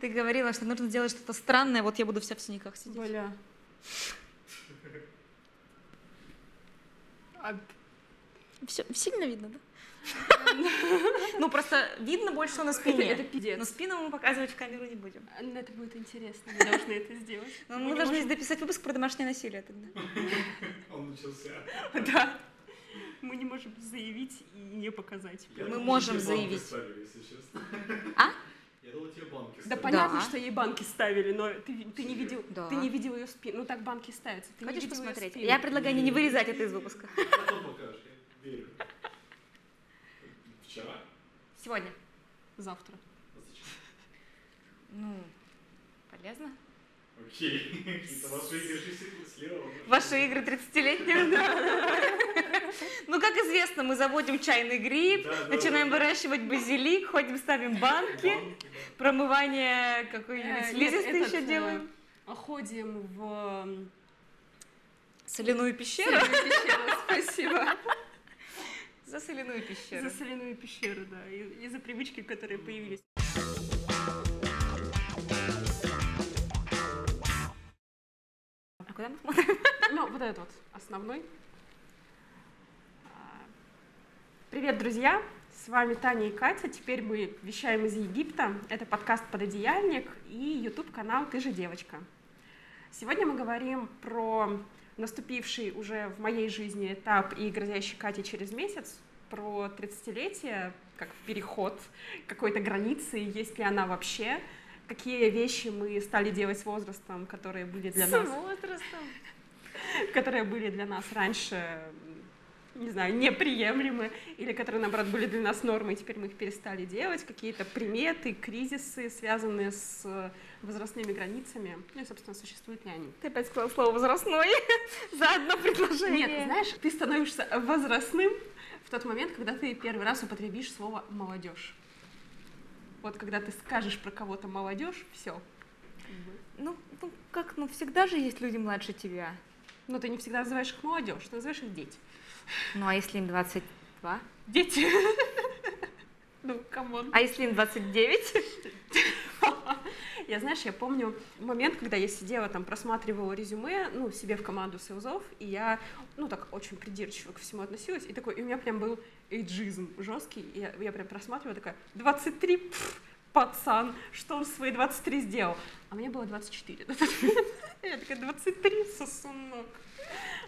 Ты говорила, что нужно сделать что-то странное, вот я буду вся в синяках сидеть. Бля. А, Все сильно видно, да? Ну, просто видно больше на это, спине. это пиздец. Но спину мы показывать в камеру не будем. Ну, Это будет интересно, мы должны это сделать. Но Мы не должны можем- дописать выпуск про домашнее насилие тогда. Он начался. Да. Мы не можем заявить и не показать. Я Мы можем заявить. ставили, если честно. А? Я думал, тебе банки Да ставили. понятно, Да. что ей банки ставили, но ты, ты не видел, Да. ты не видел ее спину. Ну так банки ставятся. Ты не Хочешь видел её посмотреть? спину. Я предлагаю не вырезать это из выпуска. Потом покажешь, я верю. Вчера? Сегодня. Завтра. А зачем? Ну, полезно. Окей. Ваши игры 6 секунд слева. Ваши игры 30-летние. Ну, как известно, мы заводим чайный гриб, начинаем выращивать базилик, ходим, ставим банки, промывание Э, какой-нибудь нет, слизистой еще э, делаем. Ходим в Соляную пещеру. Спасибо. За соляную пещеру. За соляную пещеру, да. И, и за привычки, которые появились. Куда мы смотрим? Ну, вот этот вот основной. А, Привет, друзья! С вами Таня и Катя. Теперь мы вещаем из Египта. Это подкаст «Пододеяльник» и YouTube-канал «Ты же девочка». Сегодня мы говорим про наступивший уже в моей жизни этап и грозящий Кате через месяц, про 30-летие, как переход какой-то границы, есть ли она вообще, какие вещи мы стали делать с возрастом, которые были для С нас возрастом. которые были для нас раньше, не знаю, неприемлемы, или которые, наоборот, были для нас нормой, и теперь мы их перестали делать, какие-то приметы, кризисы, связанные с возрастными границами, ну и, собственно, существуют ли они. Ты опять сказала слово возрастной за одно предложение. Нет, знаешь, ты становишься возрастным в тот момент, когда ты первый раз употребишь слово «молодежь». Вот когда ты скажешь про кого-то молодежь, все. Ну, ну, как, ну, всегда же есть люди младше тебя. Но ты не всегда называешь их молодежь, ты называешь их дети. Ну, а если им 22? Дети. Ну, come on. А если им 29? Я, знаешь, я помню момент, когда я сидела там, просматривала резюме, ну, себе в команду sales ов, и я, ну, так очень придирчиво ко всему относилась, и такой, и у меня прям был эйджизм жесткий, и я, я прям просматривала, такая, 23, пф, пацан, что он в свои 23 сделал? А мне было 24 на тот момент. Я такая, 23, сосунок.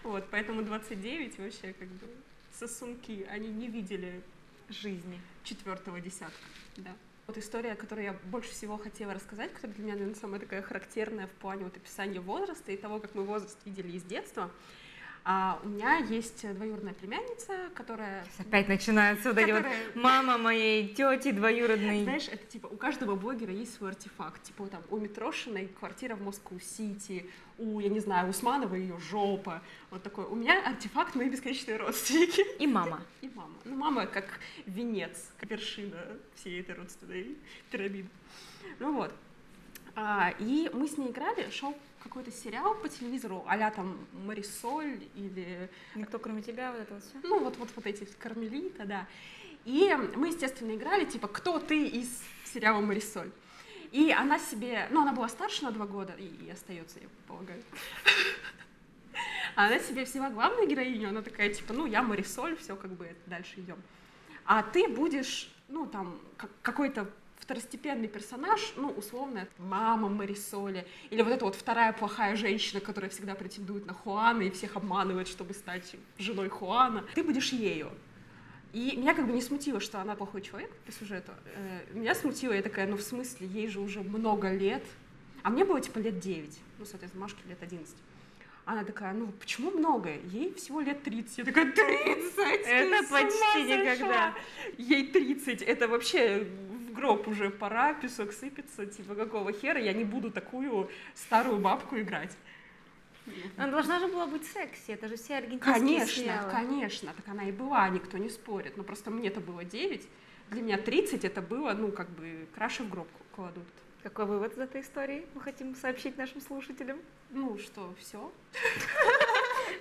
Вот, поэтому 29 вообще как бы сосунки, они не видели Жизни. четвертого десятка, да. Вот история, которую я больше всего хотела рассказать, которая для меня, наверное, самая такая характерная в плане вот описания возраста и того, как мы возраст видели из детства. А у меня есть двоюродная племянница, которая... Опять начинаются вот эти вот мама моей тети двоюродной. Знаешь, это типа у каждого блогера есть свой артефакт. Типа там у Митрошиной квартира в Москву-Сити, у, я не знаю, Усманова ее жопа. Вот такой. У меня артефакт мои бесконечные родственники. И мама. И мама. Ну, мама как венец, как вершина всей этой родственной пирамиды. Ну вот. А, и мы с ней играли, шел какой-то сериал по телевизору, а там Марисоль или Никто, кроме тебя, вот это вот все. ну, вот, вот, вот эти кармелита, да. И мы, естественно, играли, типа, кто ты из сериала «Марисоль». И она себе, ну, она была старше на два года, и, и остается, я полагаю. Она себе взяла главную героиню, она такая, типа, ну, я Марисоль, все, как бы, дальше идем. А ты будешь, ну, там, как- какой-то второстепенный персонаж, ну, условно, мама Марисоли, или вот эта вот вторая плохая женщина, которая всегда претендует на Хуана и всех обманывает, чтобы стать женой Хуана. Ты будешь ею. И меня как бы не смутило, что она плохой человек по сюжету. Э, Меня смутило, я такая, ну в смысле, ей же уже много лет. А мне было типа лет 9, ну, соответственно, Машке лет 11. Она такая, ну почему много? Ей всего лет 30. Я такая, 30? Ты Это почти сошла?» никогда. Ей 30, это вообще гроб уже пора, песок сыпется, типа какого хера я не буду такую старую бабку играть. Она должна же была быть секси, это же все аргентинские Конечно, сериалы. конечно, так она и была, никто не спорит. Но просто мне-то было 9, для меня 30 это было, ну, как бы, краши в гроб кладут. Какой вывод из этой истории мы хотим сообщить нашим слушателям? Ну, что, все?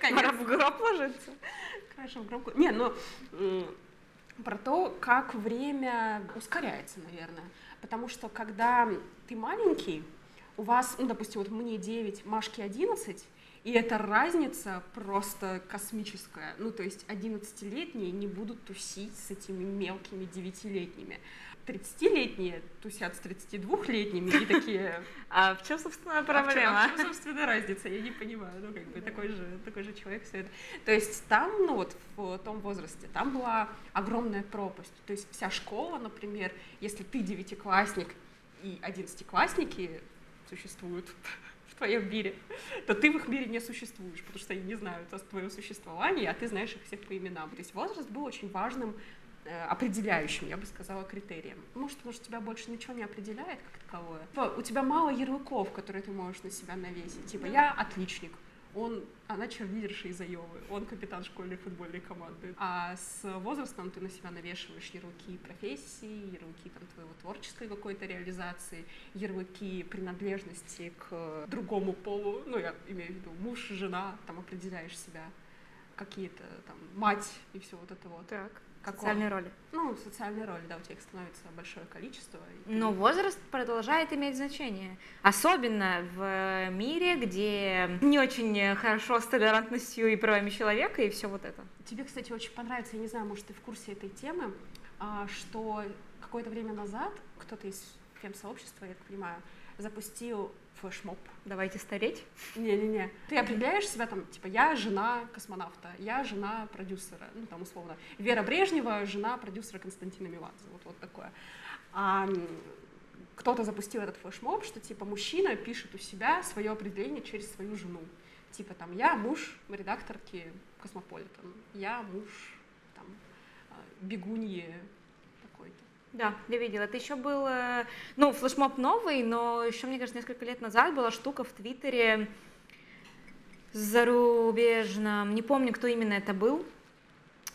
Пора в гроб ложиться. Краши в гроб. Не, ну, про то, как время ускоряется, наверное. Потому что когда ты маленький, у вас, ну, допустим, вот мне 9, Машке 11, и эта разница просто космическая. Ну, то есть 11-летние не будут тусить с этими мелкими 9-летними. 30-летние тусят с 32-летними и такие... А в чем, собственно, А в проблема? А в чем, собственно, разница? Я не понимаю. Ну, как бы такой же, такой же человек все это. То есть там, ну вот в том возрасте, там была огромная пропасть. То есть вся школа, например, если ты девятиклассник и одиннадцатиклассники существуют в твоем мире, то ты в их мире не существуешь, потому что они не знают о твоем существовании, а ты знаешь их всех по именам. То есть возраст был очень важным определяющим, я бы сказала, критерием. Может, может, тебя больше ничего не определяет как таковое. Типа, У тебя мало ярлыков, которые ты можешь на себя навесить. Типа, я отличник, он, она черлидерша из Айовы, он капитан школьной футбольной команды. А с возрастом ты на себя навешиваешь ярлыки профессии, ярлыки там, твоего творческой какой-то реализации, ярлыки принадлежности к другому полу, ну, я имею в виду муж, жена, там определяешь себя, какие-то там мать и все вот это вот. Так, Как социальные роли. Ну, социальные роли, да, у тебя их становится большое количество. и Но возраст продолжает иметь значение. Особенно в мире, где не очень хорошо с толерантностью и правами человека, и все вот это. Тебе, кстати, очень понравится, я не знаю, может, ты в курсе этой темы, а, что какое-то время назад кто-то из фем-сообщества, я так понимаю, запустил флешмоб. Давайте стареть. Не-не-не. Ты определяешь себя там, типа, я жена космонавта, я жена продюсера, ну, там, условно. Вера Брежнева, жена продюсера Константина Меладзе, вот, вот такое. А, кто-то запустил этот флешмоб, что, типа, мужчина пишет у себя свое определение через свою жену. Типа, там, я муж редакторки Космополитен, я муж, там, а, бегуньи. Да, я видела. Это еще был, э, ну, флешмоб новый, но еще, мне кажется, несколько лет назад была штука в Твиттере зарубежном. Не помню, кто именно это был.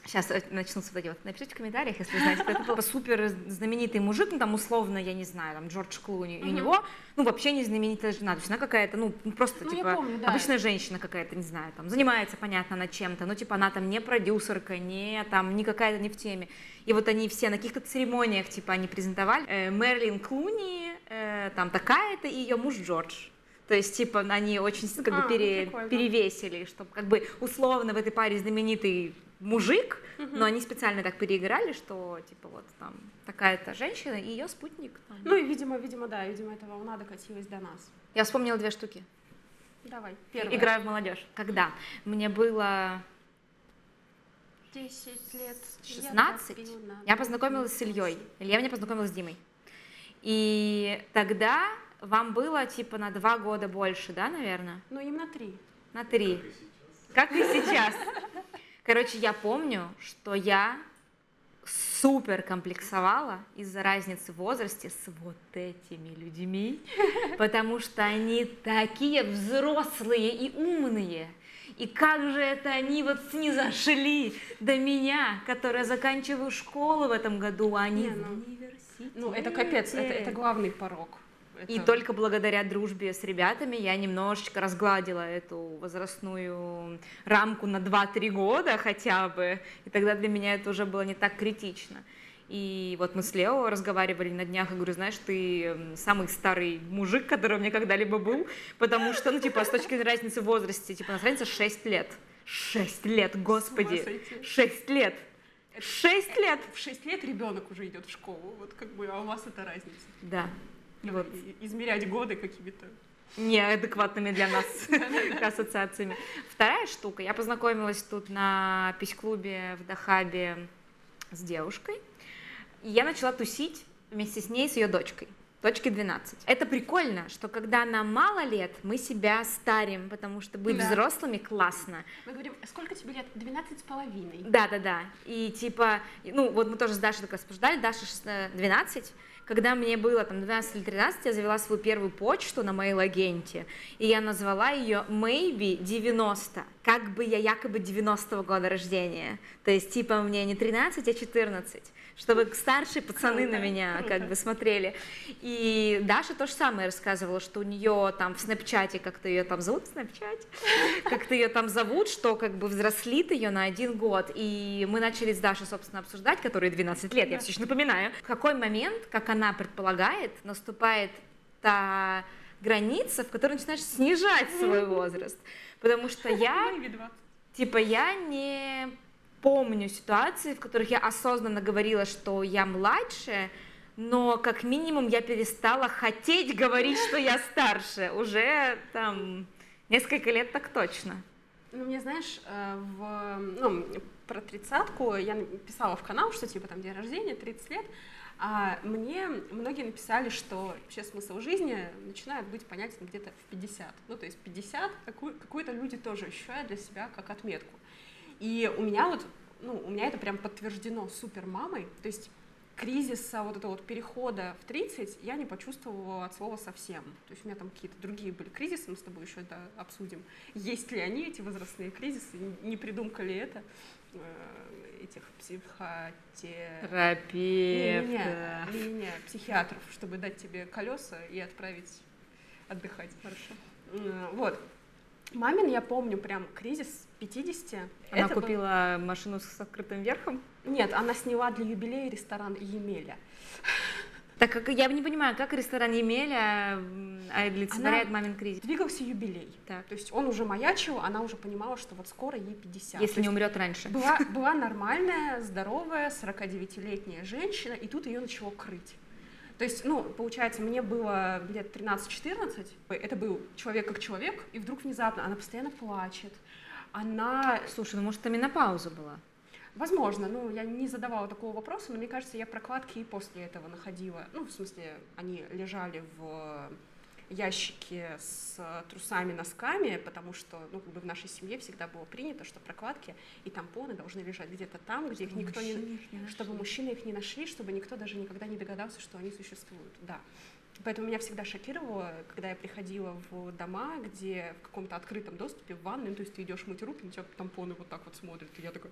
Сейчас э, начнутся вот эти вот. Напишите в комментариях, если знаете, кто это был. Супер знаменитый мужик, ну там условно, я не знаю, там Джордж Клуни. И у него, ну вообще не знаменитая жена. То есть она какая-то, ну просто Ну, типа помню, да. обычная женщина какая-то, не знаю, там занимается, понятно, над чем-то. Ну типа она там не продюсерка, не там, не какая-то не в теме. И вот они все на каких-то церемониях, типа, они презентовали э, Мерлин Клуни, э, там такая-то, и ее муж Джордж. То есть, типа, они очень как А, бы пере- ну, прикольно. перевесили, чтобы как бы условно в этой паре знаменитый мужик, но они специально так переиграли, что типа вот там такая-то женщина и ее спутник. там. Ну и, видимо, видимо, да, видимо, эта волна докатилась до нас. Я вспомнила две штуки. Давай, первое. Играю в молодежь. Когда? Мне было 10 лет. 16. Я, Я познакомилась с Ильей. Илья меня познакомила с Димой. И тогда вам было типа на два года больше, да, наверное? Ну, им на три. На три. Как и сейчас. Короче, я помню, что я супер комплексовала из-за разницы в возрасте с вот этими людьми, потому что они такие взрослые и умные. И как же это они вот снизошли до меня, которая заканчиваю школу в этом году, а они Не, в ну, университете. Ну, это капец, это, это главный порог. И только благодаря дружбе с ребятами я немножечко разгладила эту возрастную рамку на 2-3 года хотя бы. И тогда для меня это уже было не так критично. И вот мы с Лео разговаривали на днях, и говорю, знаешь, ты самый старый мужик, который у меня когда-либо был, потому что, ну, типа, с точки зрения разницы в возрасте, типа, у нас разница 6 лет. 6 лет, господи! сойти. 6 лет! 6 лет! В 6 лет ребенок уже идет в школу, вот как бы, а у вас это разница. Да. Вот Измерять годы какими-то. неадекватными для нас ассоциациями. Вторая штука. Я познакомилась тут на пись-клубе в Дахабе с девушкой. И я начала тусить вместе с ней, с ее дочкой. Дочке 12. Это прикольно, что когда нам мало лет, мы себя старим, потому что быть Да. взрослыми классно. Мы говорим, «А сколько тебе лет? 12 с половиной. Да, да, да. И типа, ну вот мы тоже с Дашей так раз обсуждали, Даша шест- э, 12, когда мне было там 12 или 13, я завела свою первую почту на мейл-агенте, и я назвала ее Maybe 90. как бы я якобы 90-го года рождения. То есть, типа, мне не 13, а 14 чтобы старшие пацаны круто, на меня как бы смотрели. И Даша то же самое рассказывала, что у нее там в Снапчате, как-то ее там зовут в Снапчате, как-то ее там зовут, что как бы взрослит ее на один год. И мы начали с Дашей, собственно, обсуждать, которой 12 лет, я все еще напоминаю, в какой момент, как она предполагает, наступает та граница, в которой начинаешь снижать свой возраст. Потому что я, типа, я не помню ситуации, в которых я осознанно говорила, что я младше, но как минимум я перестала хотеть говорить, что я старше. Уже там несколько лет так точно. Ну, мне, знаешь, э, в, ну, про тридцатку я писала в канал, что типа там день рождения, 30 лет, а мне многие написали, что вообще смысл жизни начинает быть понятен где-то в 50. Ну, то есть 50 какую, какую-то люди тоже ощущают для себя как отметку. И у меня вот, ну, у меня это прям подтверждено супер мамой, то есть кризиса вот этого вот перехода в 30 я не почувствовала от слова совсем. То есть у меня там какие-то другие были кризисы, мы с тобой еще это обсудим. Есть ли они, эти возрастные кризисы, не придумка ли это э, этих психотерапевтов. Не, не, не, психиатров, чтобы дать тебе колеса и отправить отдыхать. Хорошо. Вот. Мамин, я помню, прям кризис 50. Она Это купила был... машину с открытым верхом? Нет, она сняла для юбилея ресторан Емеля. Так как я не понимаю, как ресторан Емеля олицетворяет она... мамин кризис? Двигался юбилей. Так. То есть он уже маячил, она уже понимала, что вот скоро ей 50. Если не умрет раньше. Была, была нормальная, здоровая, 49-летняя женщина, и тут ее начало крыть. То есть, ну, получается, мне было лет 13-14, это был человек как человек, и вдруг внезапно она постоянно плачет, она... Слушай, ну может, это менопауза была? Возможно, ну, я не задавала такого вопроса, но мне кажется, я прокладки и после этого находила. Ну, в смысле, они лежали в ящике с трусами, носками, потому что, ну, как бы в нашей семье всегда было принято, что прокладки и тампоны должны лежать где-то там, где чтобы их никто не, не чтобы мужчины их не нашли, чтобы никто даже никогда не догадался, что они существуют. Да. Поэтому меня всегда шокировало, когда я приходила в дома, где в каком-то открытом доступе, в ванной, ну, то есть ты идешь мыть руки, на тебя тампоны вот так вот смотрят, и я такая,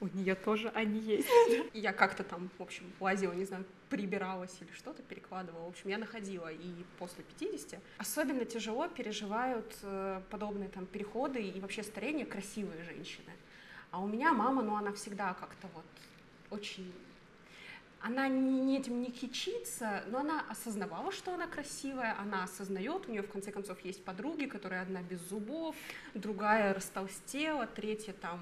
у нее тоже они есть. Я как-то там, в общем, лазила, не знаю, прибиралась или что-то, перекладывала. В общем, я находила и после 50. Особенно тяжело переживают э, подобные там переходы и вообще старение красивые женщины. А у меня мама, ну, она всегда как-то вот очень она не этим не кичится, но она осознавала, что она красивая, она осознает, у нее в конце концов есть подруги, которые одна без зубов, другая растолстела, третья там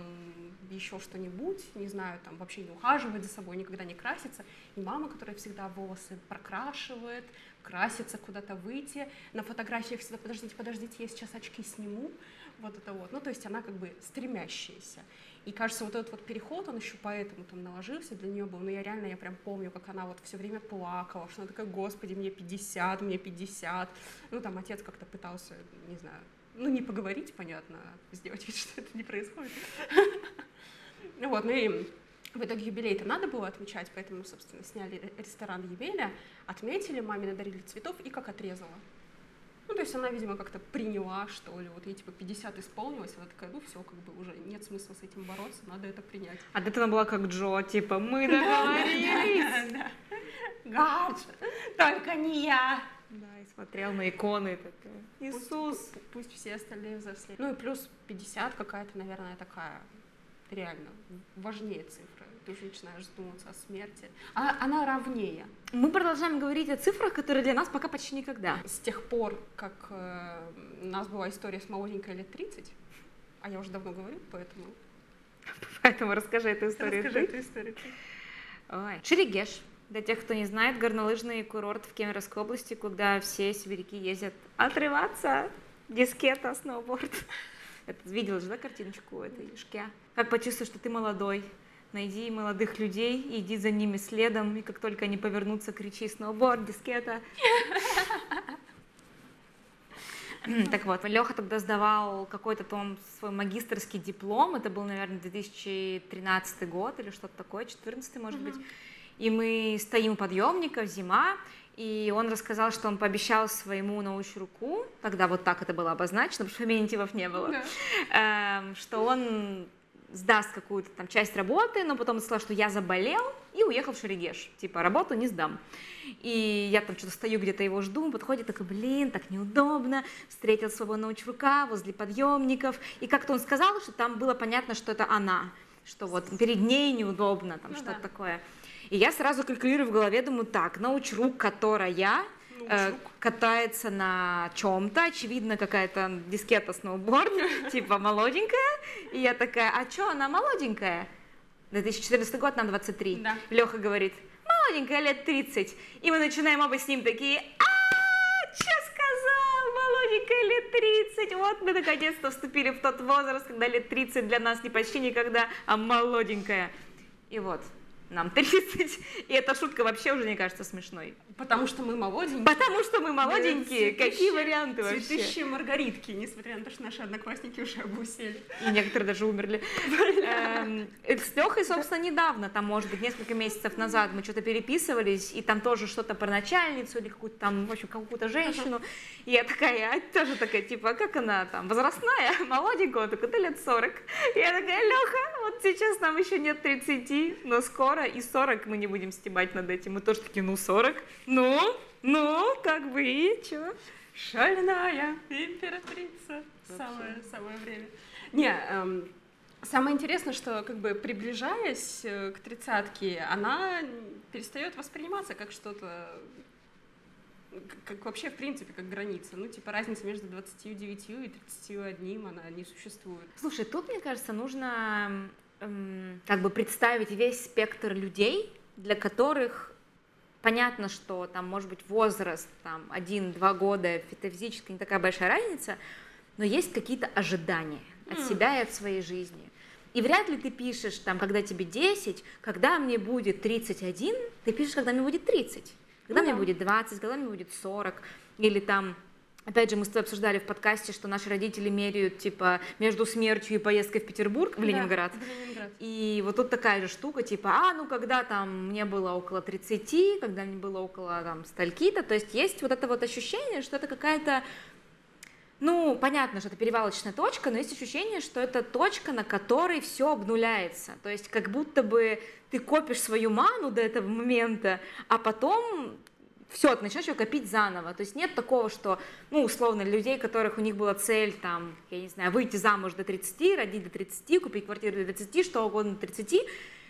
еще что-нибудь, не знаю, там вообще не ухаживает за собой, никогда не красится, и мама, которая всегда волосы прокрашивает, красится куда-то выйти, на фотографиях всегда, подождите, подождите, я сейчас очки сниму, вот это вот, ну то есть она как бы стремящаяся. И кажется, вот этот вот переход, он еще поэтому там наложился для нее был. Но я реально, я прям помню, как она вот все время плакала, что она такая, господи, мне 50, мне 50. Ну, там отец как-то пытался, не знаю, ну, не поговорить, понятно, а сделать вид, что это не происходит. Ну вот, ну и в итоге юбилей-то надо было отмечать, поэтому, собственно, сняли ресторан Евеля, отметили, маме надарили цветов и как отрезала. Ну, то есть она, видимо, как-то приняла, что ли, вот ей типа 50 исполнилось, она такая, ну все, как бы уже нет смысла с этим бороться, надо это принять. А этого она была как Джо, типа, мы договорились. Гадж, только не я. Да, и смотрел на иконы такая. Иисус. Пусть все остальные взрослеют. Ну и плюс 50 какая-то, наверное, такая реально важнее цифра ты уже начинаешь задумываться о смерти. А она равнее. Мы продолжаем говорить о цифрах, которые для нас пока почти никогда. С тех пор, как э, у нас была история с молоденькой лет 30, а я уже давно говорю, поэтому... Поэтому расскажи эту историю. Расскажи эту историю. Ой. Шерегеш. Для тех, кто не знает, горнолыжный курорт в Кемеровской области, куда все сибиряки ездят отрываться, дискета, сноуборд. Это видела же, да, картиночку этой шке? Как почувствовать, что ты молодой, найди молодых людей, иди за ними следом, и как только они повернутся, кричи сноуборд, дискета. Так вот, Леха тогда сдавал какой-то там свой магистрский диплом, это был, наверное, 2013 год или что-то такое, 14 может быть. И мы стоим у подъемников, зима, и он рассказал, что он пообещал своему научруку, тогда вот так это было обозначено, потому что феминитивов не было, Да. эм, что он сдаст какую-то там часть работы, но потом сказал, что я заболел и уехал в Шерегеш. Типа, работу не сдам. И я там что-то стою где-то его жду, он подходит, такой, блин, так неудобно, встретил своего научрука возле подъемников. И как-то он сказал, что там было понятно, что это она, что вот перед ней неудобно, там Ну что-то да. такое. И я сразу калькулирую в голове, думаю, так, научрук, которая э, катается на чем-то, очевидно, какая-то дискета сноуборд, типа молоденькая. И я такая, а чё, она молоденькая? 2014 год, нам 23. Да. Леха говорит, молоденькая, лет 30. И мы начинаем оба с ним такие, а что сказал, молоденькая, лет 30. Вот мы наконец-то вступили в тот возраст, когда лет 30 для нас не почти никогда, а молоденькая. И вот, нам 30. И эта шутка вообще уже не кажется смешной. Потому что мы молоденькие. Потому что мы молоденькие. Мы Какие варианты вообще? Цветущие маргаритки, несмотря на то, что наши одноклассники уже обусели. И некоторые даже умерли. Эм, С Лехой, собственно, недавно, там, может быть, несколько месяцев назад мы что-то переписывались, и там тоже что-то про начальницу или какую-то там, в общем, какую-то женщину. И я такая, а тоже такая, типа, а как она там, возрастная, молоденькая, такой, да лет 40. И я такая, Леха, вот сейчас нам еще нет 30, но скоро и 40 мы не будем стебать над этим. Мы тоже такие, ну 40, ну, ну, как бы и чё? Шальная императрица. Самое, самое время. Не, эм, самое интересное, что как бы приближаясь э, к тридцатке, она перестает восприниматься как что-то как- вообще, в принципе, как граница. Ну, типа, разница между 29 и 31, она не существует. Слушай, тут, мне кажется, нужно как бы представить весь спектр людей, для которых понятно, что там может быть возраст, там, один-два года, это физически не такая большая разница, но есть какие-то ожидания от себя и от своей жизни. И вряд ли ты пишешь, там, когда тебе 10, когда мне будет 31, ты пишешь, когда мне будет 30, когда Ну мне да. будет 20, когда мне будет 40, или там Опять же, мы с тобой обсуждали в подкасте, что наши родители меряют, типа, между смертью и поездкой в Петербург, в Ленинград. Да, в Ленинград. И вот тут такая же штука, типа, а, ну, когда там мне было около 30, когда мне было около там стальки-то, то есть есть вот это вот ощущение, что это какая-то, ну, понятно, что это перевалочная точка, но есть ощущение, что это точка, на которой все обнуляется. То есть как будто бы ты копишь свою ману до этого момента, а потом все, ты начинаешь ее копить заново. То есть нет такого, что, ну, условно, людей, которых у них была цель, там, я не знаю, выйти замуж до 30, родить до 30, купить квартиру до 30, что угодно до 30,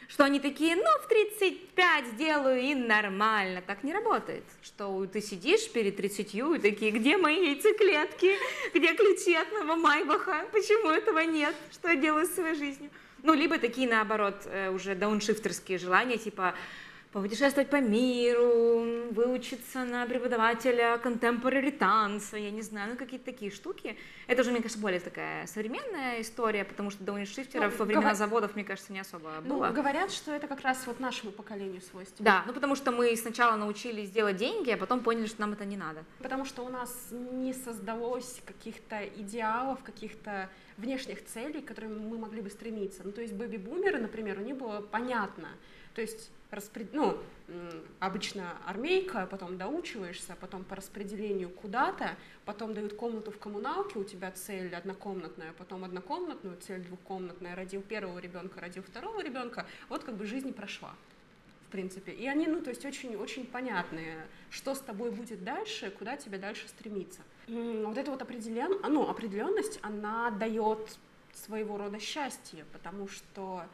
что они такие, ну, в 35 сделаю и нормально. Так не работает. Что ты сидишь перед 30 и такие, где мои яйцеклетки, где ключи от моего Майбаха, почему этого нет, что я делаю с своей жизнью. Ну, либо такие, наоборот, э, уже дауншифтерские желания, типа, попутешествовать по миру, выучиться на преподавателя contemporary танца, я не знаю, ну какие-то такие штуки. Это уже, мне кажется, более такая современная история, потому что дауншифтеров Ну, во времена говор- заводов, мне кажется, не особо Ну, было. говорят, что это как раз вот нашему поколению свойственно. Да, ну потому что мы сначала научились делать деньги, а потом поняли, что нам это не надо. Потому что у нас не создалось каких-то идеалов, каких-то внешних целей, к которым мы могли бы стремиться. Ну, то есть бэби-бумеры, например, у них было понятно. То есть распред... ну, обычно армейка, потом доучиваешься, потом по распределению куда-то, потом дают комнату в коммуналке, у тебя цель однокомнатная, потом однокомнатную, цель двухкомнатная, родил первого ребенка, родил второго ребенка, вот как бы жизнь прошла в принципе. И они, ну, то есть очень-очень понятные, что с тобой будет дальше, куда тебе дальше стремиться. Вот эта вот определен... ну, определенность, она дает своего рода счастье, потому что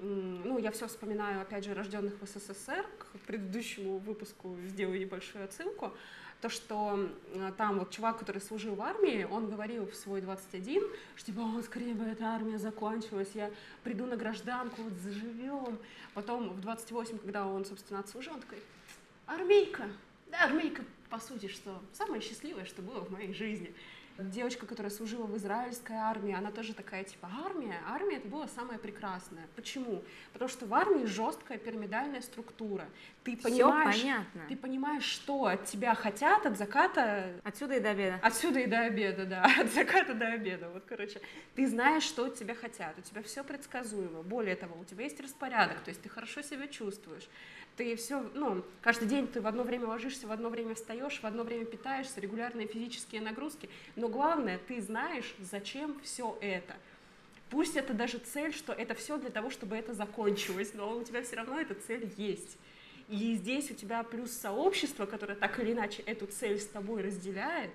ну, я все вспоминаю, опять же, рожденных в СССР, к предыдущему выпуску сделаю небольшую отсылку, то, что там вот чувак, который служил в армии, он говорил в свой 21, что типа, «О, скорее бы эта армия закончилась, я приду на гражданку, вот заживем. Потом в 28, когда он, собственно, отслужил, он такой, армейка, да, армейка, по сути, что самое счастливое, что было в моей жизни. Девочка, которая служила в израильской армии, она тоже такая, типа, армия, армия это было самое прекрасное. Почему? Потому что в армии жесткая пирамидальная структура. Ты Все понимаешь, понятно. ты понимаешь, что от тебя хотят от заката Отсюда и до обеда. Отсюда и до обеда, да, от заката до обеда. Вот, короче, ты знаешь, что от тебя хотят, у тебя все предсказуемо. Более того, у тебя есть распорядок, то есть ты хорошо себя чувствуешь. Ты все, ну, каждый день ты в одно время ложишься, в одно время встаешь, в одно время питаешься, регулярные физические нагрузки. Но главное, ты знаешь, зачем все это. Пусть это даже цель, что это все для того, чтобы это закончилось, но у тебя все равно эта цель есть. И здесь у тебя плюс сообщество, которое так или иначе эту цель с тобой разделяет,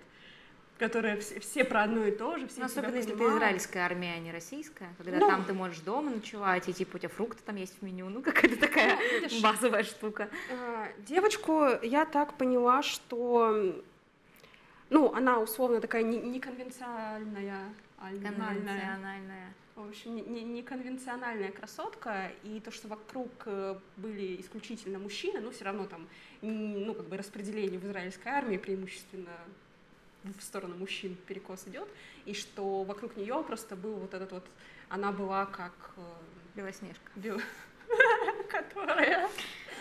которая все, все про одно и то же, все Ну, особенно если ты израильская армия, а не российская, когда Ну. там ты можешь дома ночевать, и типа у тебя фрукты там есть в меню, ну какая-то такая Ну, базовая штука. А, Девочку я так поняла, что ну, она условно такая не- неконвенциональная, Конвенциональная. в общем, не- не- неконвенциональная красотка, и то, что вокруг э, были исключительно мужчины, ну, все равно там, ну, как бы распределение в израильской армии преимущественно в сторону мужчин перекос идет, и что вокруг нее просто был вот этот вот, она была как э, Белоснежка. бел- которая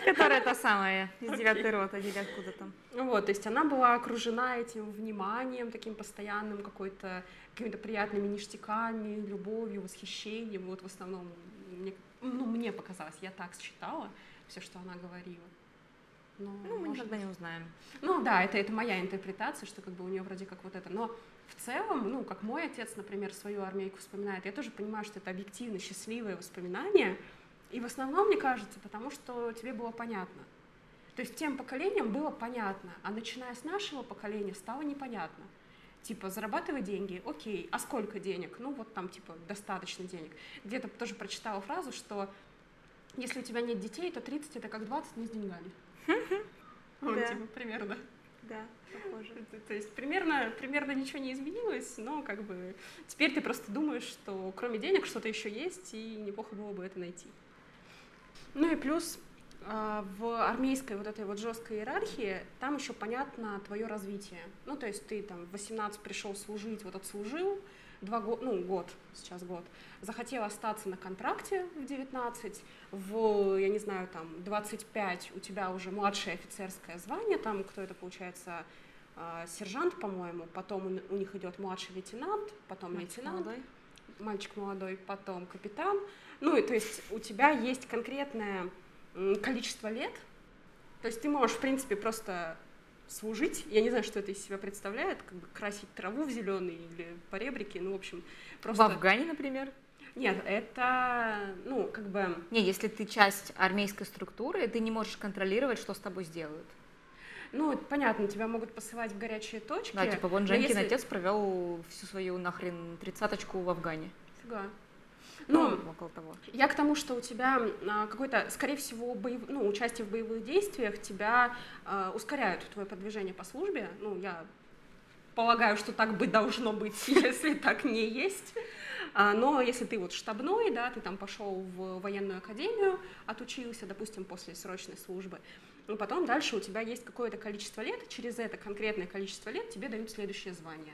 Которая та самая из девятой роты, или откуда там. Вот, то есть она была окружена этим вниманием, таким постоянным, какой-то какими-то приятными ништяками, любовью, восхищением. Вот в основном мне, ну, мне показалось, я так считала все, что она говорила. Но, Ну, мы может никогда не узнаем. ну да, это, это моя интерпретация, что как бы у нее вроде как вот это. Но в целом, ну, как мой отец, например, свою армейку вспоминает, я тоже понимаю, что это объективно счастливые воспоминания. И в основном, мне кажется, потому что тебе было понятно. То есть тем поколениям было понятно, а начиная с нашего поколения стало непонятно. Типа, зарабатывай деньги, окей, а сколько денег? Ну, вот там, типа, достаточно денег. Где-то тоже прочитала фразу, что если у тебя нет детей, то 30 это как 20, не с деньгами. Вот, Да. типа, примерно. Да, похоже. То- есть примерно, примерно ничего не изменилось, но как бы теперь ты просто думаешь, что кроме денег что-то еще есть, и неплохо было бы это найти. Ну и плюс а, в армейской вот этой вот жесткой иерархии там еще понятно твое развитие. Ну, то есть ты там в 18 пришел служить, вот отслужил, два года, ну, год, сейчас год, захотел остаться на контракте в 19, в, я не знаю, там, 25 у тебя уже младшее офицерское звание, там, кто это получается, а, сержант, по-моему, потом у- них идет младший лейтенант, потом Мальчик лейтенант, молодой. мальчик молодой, потом капитан. Ну, и то есть у тебя есть конкретное количество лет, то есть ты можешь, в принципе, просто служить. Я не знаю, что это из себя представляет, как бы красить траву в зеленый или поребрики, ну, в общем, просто... В Афгане, например. Нет, это, ну, как бы... Не, если ты часть армейской структуры, ты не можешь контролировать, что с тобой сделают. Ну, понятно, тебя могут посылать в горячие точки. Да, типа вон Женькин если- отец провел всю свою нахрен тридцаточку в Афгане. Фига. Ну, Ну, около того. Я к тому, что у тебя а, какое-то, скорее всего, боев... ну, участие в боевых действиях тебя а, ускоряют твое продвижение по службе. Ну, я полагаю, что так бы должно быть, если так не есть. А, Но если ты вот штабной, да, ты там пошел в военную академию, отучился, допустим, после срочной службы, ну, потом дальше у тебя есть какое-то количество лет, через это конкретное количество лет тебе дают следующее звание.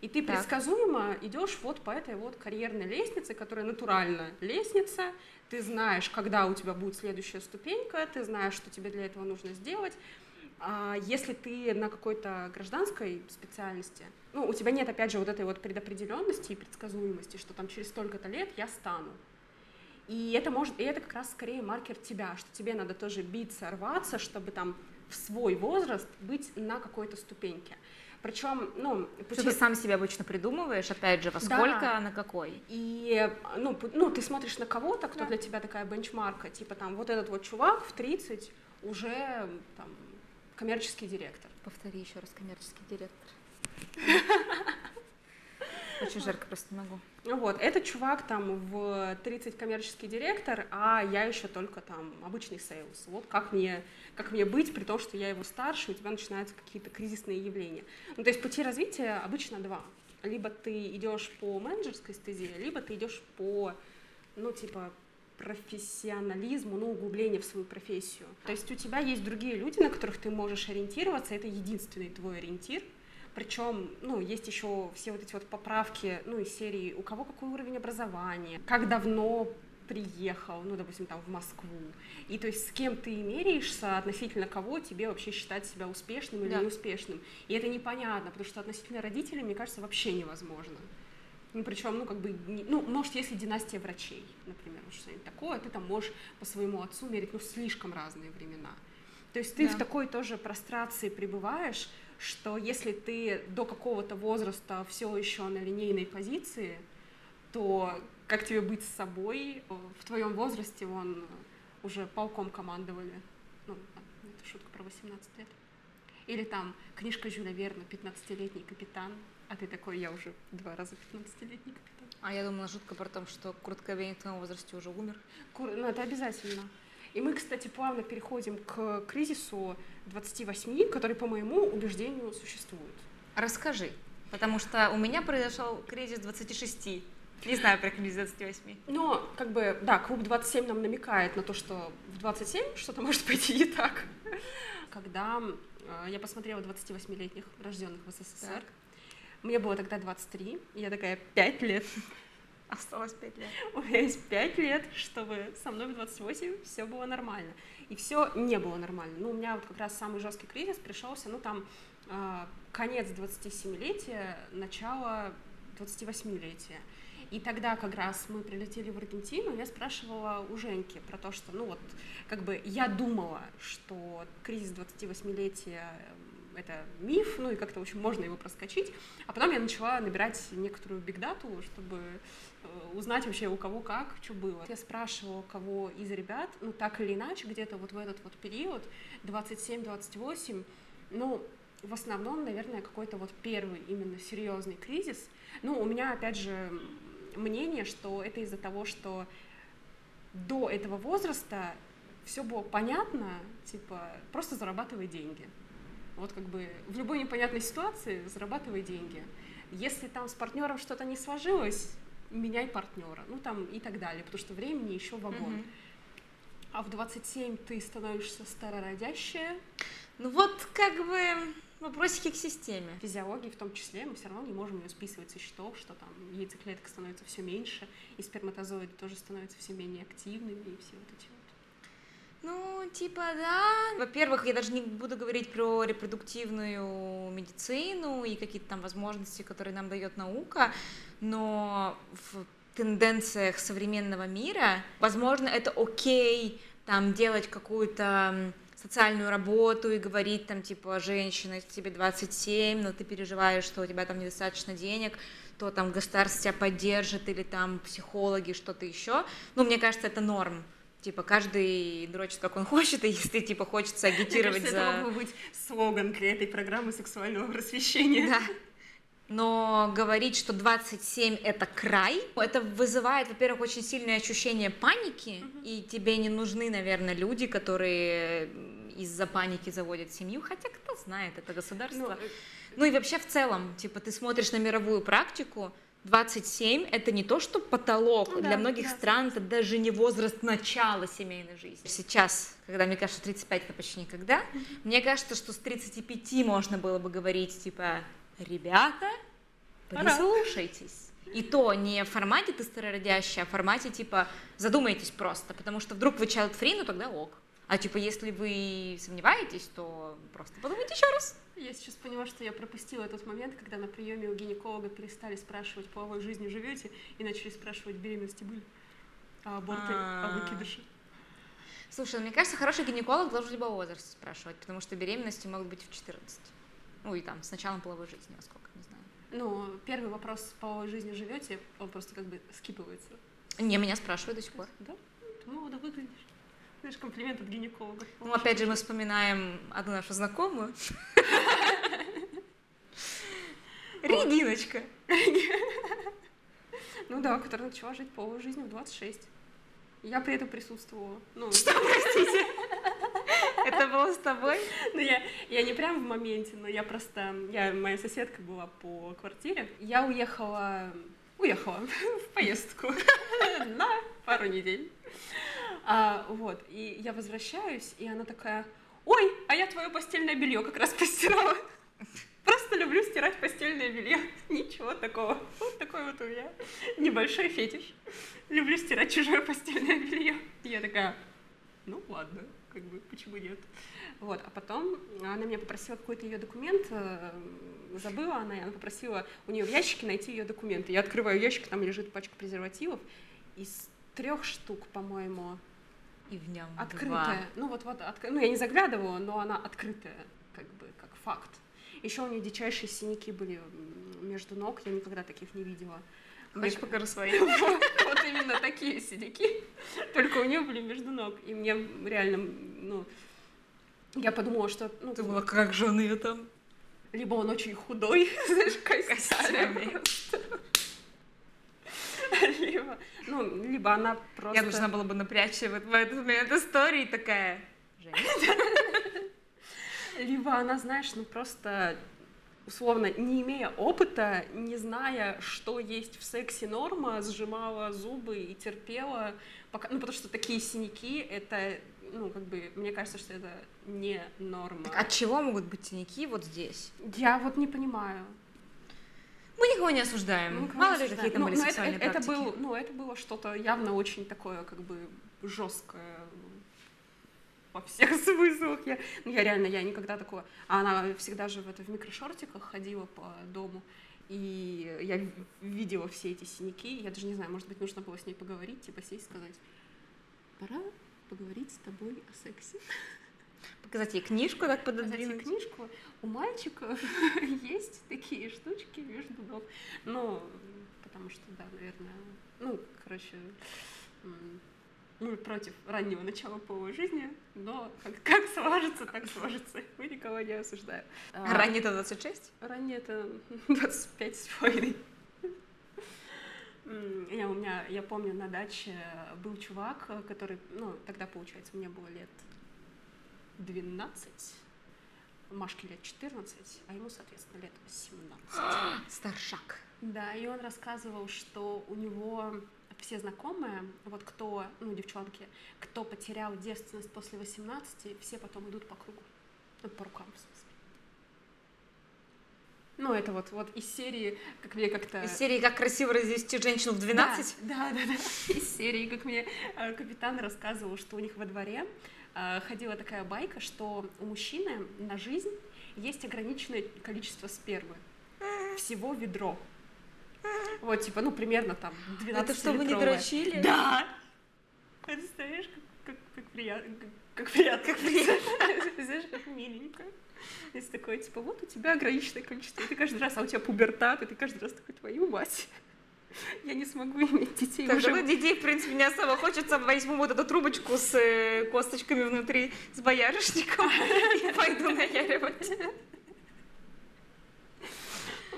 И ты Так. предсказуемо идешь вот по этой вот карьерной лестнице, которая натурально лестница. Ты знаешь, когда у тебя будет следующая ступенька, ты знаешь, что тебе для этого нужно сделать. А если ты на какой-то гражданской специальности, ну, у тебя нет, опять же, вот этой вот предопределенности и предсказуемости, что там через столько-то лет я стану. И это может, и это как раз скорее маркер тебя, что тебе надо тоже биться, рваться, чтобы там в свой возраст быть на какой-то ступеньке. Причем, ну, Что пути- ты сам себе обычно придумываешь, опять же, во Да. сколько, на какой. и, ну, ну, ты смотришь на кого-то, кто Да. для тебя такая бенчмарка, типа там вот этот вот чувак в 30 уже там коммерческий директор. Повтори еще раз, коммерческий директор. Очень жарко, просто не могу. Вот, этот чувак там в 30 коммерческий директор, а я еще только там обычный sales. Вот как мне, как мне быть, при том, что я его старше, у тебя начинаются какие-то кризисные явления. Ну, то есть пути развития обычно два. Либо ты идешь по менеджерской стезе, либо ты идешь по, ну, типа, профессионализму, ну, углублению в свою профессию. То есть у тебя есть другие люди, на которых ты можешь ориентироваться, это единственный твой ориентир, причем, ну, есть еще все вот эти вот поправки, ну, из серии «У кого какой уровень образования?», «Как давно приехал?», ну, допустим, там, в Москву. И то есть с кем ты меряешься, относительно кого тебе вообще считать себя успешным или Да. неуспешным. И это непонятно, потому что относительно родителей, мне кажется, вообще невозможно. Ну, причем, ну, как бы, ну, может, если династия врачей, например, вот что-нибудь такое, ты там можешь по своему отцу мерить, ну, слишком разные времена. То есть ты Да. в такой тоже прострации пребываешь, что если ты до какого-то возраста все еще на линейной позиции, то как тебе быть с собой? В твоем возрасте вон уже полком командовали. Ну, это шутка про 18 лет. Или там книжка Жюля Верна «15-летний капитан», а ты такой, я уже два раза 15-летний капитан. А я думала, шутка про то, что Курт Кобейн в твоем возрасте уже умер. Кур- Ну, это обязательно. И мы, кстати, плавно переходим к кризису 28, который, по моему убеждению, существует. Расскажи, потому что у меня произошел кризис 26. Не знаю про кризис 28. Но, как бы, да, клуб 27 нам намекает на то, что в 27 что-то может пойти не так. Когда э, я посмотрела 28-летних рожденных в СССР, Так. мне было тогда 23, и я такая, 5 лет. Осталось 5 лет. У меня есть 5 лет, чтобы со мной в 28 все было нормально. И все не было нормально. Ну, у меня вот как раз самый жесткий кризис пришелся, ну, там, э, конец 27-летия, начало 28-летия. И тогда как раз мы прилетели в Аргентину, я спрашивала у Женьки про то, что, ну вот, как бы я думала, что кризис 28-летия эм, это миф, ну и как-то, общем, можно его проскочить. А потом я начала набирать некоторую бигдату, чтобы узнать вообще у кого как, что было. Я спрашивала, кого из ребят, ну так или иначе, где-то вот в этот вот период, 27-28, ну, в основном, наверное, какой-то вот первый именно серьезный кризис. Ну, у меня, опять же, мнение, что это из-за того, что до этого возраста все было понятно, типа, просто зарабатывай деньги. Вот как бы в любой непонятной ситуации зарабатывай деньги. Если там с партнером что-то не сложилось, меняй партнера, ну там и так далее, потому что времени еще вагон. Мгм. А в 27 ты становишься старородящая, Ну вот, как бы, вопросики к системе. физиологии в том числе, мы все равно не можем ее списывать со счетов, что там яйцеклеток становится все меньше, и сперматозоиды тоже становятся все менее активными, и все вот эти. Ну, типа, да. Во-первых, я даже не буду говорить про репродуктивную медицину и какие-то там возможности, которые нам дает наука, но в тенденциях современного мира, возможно, это окей там делать какую-то социальную работу и говорить там типа женщина тебе 27, но ты переживаешь, что у тебя там недостаточно денег, то там государство тебя поддержит или там психологи, что-то еще. Ну, мне кажется, это норм. Типа, каждый дрочит, как он хочет, и если, типа, хочется агитировать Мне кажется, за... это мог бы быть слоган для этой программы сексуального просвещения. Да. Но говорить, что 27 это край, это вызывает, во-первых, очень сильное ощущение паники, и тебе не нужны, наверное, люди, которые из-за паники заводят семью, хотя кто знает, это Ну, государство. э, Ну и вообще в целом, типа, ты смотришь на мировую практику, 27 это не то, что потолок. Ну да, Для многих да, стран это даже не возраст начала семейной жизни. Сейчас, когда мне кажется, 35 это почти никогда, мне кажется, что с 35 можно было бы говорить, типа, ребята, прислушайтесь. И то не в формате ты старородящая, а в формате типа задумайтесь просто, потому что вдруг вы child free, ну тогда ок. А типа если вы сомневаетесь, то просто подумайте еще раз. Я сейчас поняла, что я пропустила этот момент, когда на приеме у гинеколога перестали спрашивать, половой жизнью живете, и начали спрашивать, беременности были, а аборты, а А. выкидыши. Слушай, ну, мне кажется, хороший гинеколог должен в любом возрасте спрашивать, потому что беременности могут быть в 14. Ну и там с началом половой жизни, во сколько, не знаю. Ну, первый вопрос, половой жизнью живете, он просто как бы скипывается. Не, меня спрашивают до сих пор. Да? Ты молодо выглядишь. Знаешь, комплимент от гинеколога. Ну, опять же, мы вспоминаем одну нашу знакомую. Региночка. Ну да, которая начала жить половой жизнью в 26. Я при этом присутствовала. Ну, Простите. Это было с тобой? Ну, я, я не прям в моменте, но я просто... Я, моя соседка была по квартире. Я уехала... Уехала в поездку на пару недель. А, вот, и я возвращаюсь, и она такая, ой, а я твое постельное белье как раз постирала. Просто люблю стирать постельное белье. Ничего такого. Вот такой вот у меня небольшой фетиш. Люблю стирать чужое постельное белье. Я такая, ну ладно. как бы, почему нет? Вот, а потом она меня попросила какой-то ее документ, э, забыла она, и она попросила у нее в ящике найти ее документы. Я открываю ящик, там лежит пачка презервативов, из трех штук, по-моему, И в нем открытая. Ну вот, вот, отк- ну я не заглядывала, но она открытая, как бы, как факт. Еще у нее дичайшие синяки были между ног, я никогда таких не видела. Мне Хочешь, покажу свои? вот именно такие синяки, только у нее были между ног. И мне реально, ну, я подумала, что, ну, Думала, как же он ее там либо он очень худой, знаешь, костями, ну, либо она просто... Я должна была бы напрячься вот в этот момент истории такая. Либо она, знаешь, ну просто условно, не имея опыта, не зная, что есть в сексе норма, сжимала зубы и терпела, пока, ну, потому что такие синяки, это, ну, как бы, мне кажется, что это не норма. Так от чего могут быть синяки вот здесь? Я вот не понимаю. Мы никого не осуждаем. Ну, никого Мало не ли осуждаю. какие-то Ну, были это, сексуальные это, это практики. был, ну, это было что-то явно очень такое, как бы, жесткое во всех смыслах. Я, ну, я реально, я никогда такого... А она всегда же в, это, в микрошортиках ходила по дому, и я ви- видела все эти синяки. Я даже не знаю, может быть, нужно было с ней поговорить, типа сесть и сказать, пора поговорить с тобой о сексе. Показать ей книжку так Показать ей пододвинуть. книжку. У мальчиков есть такие штучки между ног. Ну, потому что, да, наверное, ну, короче, мы против раннего начала половой жизни, но как, как сложится, так сложится. Мы никого не осуждаем. А, Ранее-то 26? Ранее это 25 с половиной. Я, у меня, я помню, на даче был чувак, который, ну, тогда, получается, мне было лет 12, Машке лет 14, а ему, соответственно, лет 18. Старшак. Да, и он рассказывал, что у него все знакомые, вот кто, ну, девчонки, кто потерял девственность после 18, все потом идут по кругу. Ну, по рукам, в смысле. Ну, это вот, вот из серии, как мне как-то... Из серии «Как красиво развести женщину в 12?» Да, да, да, да. Из серии, как мне э, капитан рассказывал, что у них во дворе ходила такая байка, что у мужчины на жизнь есть ограниченное количество спермы. Всего ведро. Вот, типа, ну, примерно там 12 Это чтобы не дрочили? Да! Представляешь, как, как, как приятно. Как, как приятно. Как приятно. Знаешь, как миленько. Если такое, типа, вот у тебя ограниченное количество, и ты каждый раз, а у тебя пубертат, и ты каждый раз такой, твою мать, я не смогу иметь детей Так уже. что детей, в принципе, не особо хочется. Возьму вот эту трубочку с э, косточками внутри, с боярышником и пойду наяривать.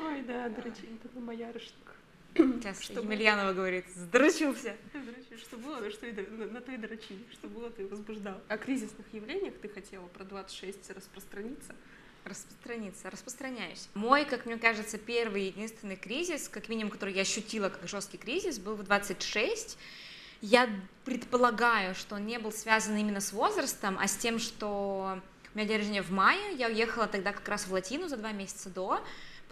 Ой, да, дрочить, это моя рожка. Сейчас Чтобы- Емельянова говорит, сдрочился. Что было, что и на, на то и что было, ты возбуждал. О кризисных явлениях ты хотела про 26 распространиться. Распространиться, распространяюсь. Мой, как мне кажется, первый единственный кризис, как минимум, который я ощутила как жесткий кризис, был в 26. Я предполагаю, что он не был связан именно с возрастом, а с тем, что у меня день рождения в мае, я уехала тогда как раз в Латину за два месяца до,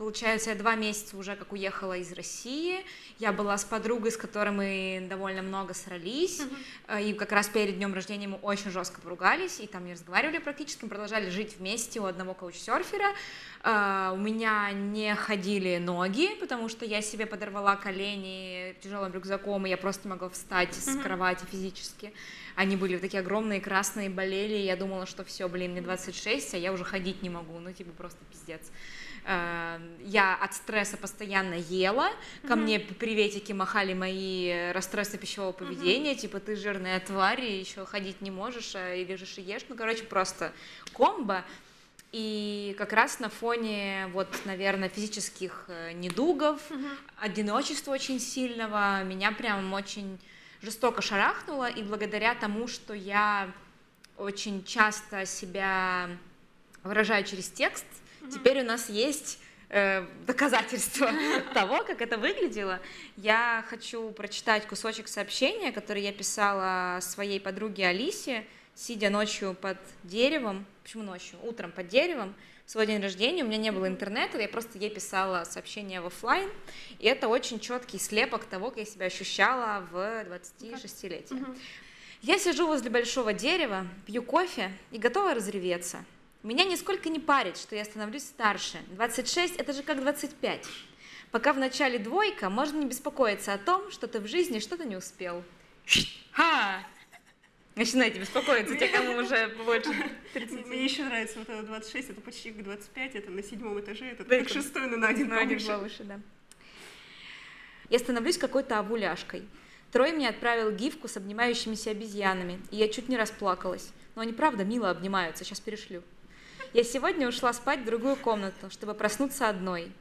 Получается, я два месяца уже как уехала из России. Я была с подругой, с которой мы довольно много срались. Э, И как раз перед днем рождения мы очень жестко поругались, и там не разговаривали практически, мы продолжали жить вместе у одного каучсерфера. Э, У меня не ходили ноги, потому что я себе подорвала колени тяжелым рюкзаком, и я просто могла встать с Мгм. кровати физически. Они были такие огромные, красные, болели, я думала, что все, блин, мне 26, а я уже ходить не могу, ну типа просто пиздец. Э, Я от стресса постоянно ела, ко мне приветики махали мои расстройства пищевого поведения, типа ты жирная тварь, и еще ходить не можешь, а и лежишь и ешь, ну короче просто комбо. И как раз на фоне, вот, наверное, физических э, недугов, одиночества очень сильного, меня прям очень жестоко шарахнуло, и благодаря тому, что я очень часто себя выражаю через текст, теперь у нас есть э, доказательства того, как это выглядело. Я хочу прочитать кусочек сообщения, который я писала своей подруге Алисе, сидя ночью под деревом. Почему ночью? Утром под деревом. Свой день рождения у меня не было интернета, я просто ей писала сообщения в оффлайн, и это очень четкий слепок того, как я себя ощущала в 26-летие. Мгм. Я сижу возле большого дерева, пью кофе и готова разреветься. Меня нисколько не парит, что я становлюсь старше. 26 – это же как 25. Пока в начале двойка, можно не беспокоиться о том, что ты в жизни что-то не успел. Ха! Начинайте беспокоиться, те, кому уже больше 30. Мне еще нравится вот это 26, это почти как 25, это на седьмом этаже, это Да, как шестой, но на один Ну, один повыше, да. Я становлюсь какой-то овуляшкой. Трой мне отправил гифку с обнимающимися обезьянами, и я чуть не расплакалась. Но они правда мило обнимаются, сейчас перешлю. Я сегодня ушла спать в другую комнату, чтобы проснуться одной.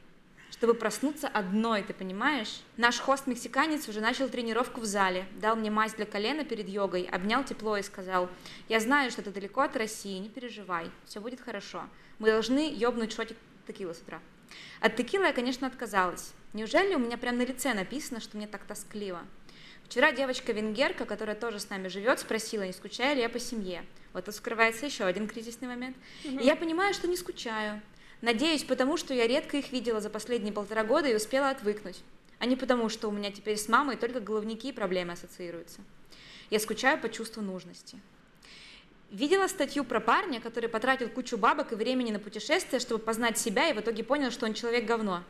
Чтобы проснуться одной, ты понимаешь? Наш хост-мексиканец уже начал тренировку в зале, дал мне мазь для колена перед йогой, обнял тепло и сказал, «Я знаю, что ты далеко от России, не переживай, все будет хорошо. Мы должны ёбнуть шотик текилы с утра». От текилы я, конечно, отказалась. Неужели у меня прямо на лице написано, что мне так тоскливо? Вчера девочка-венгерка, которая тоже с нами живет, спросила, не скучаю ли я по семье. Вот тут скрывается еще один кризисный момент. И я понимаю, что не скучаю. Надеюсь, потому что я редко их видела за последние полтора года и успела отвыкнуть. А не потому, что у меня теперь с мамой только головники и проблемы ассоциируются. Я скучаю по чувству нужности. Видела статью про парня, который потратил кучу бабок и времени на путешествие, чтобы познать себя, и в итоге понял, что он человек говно.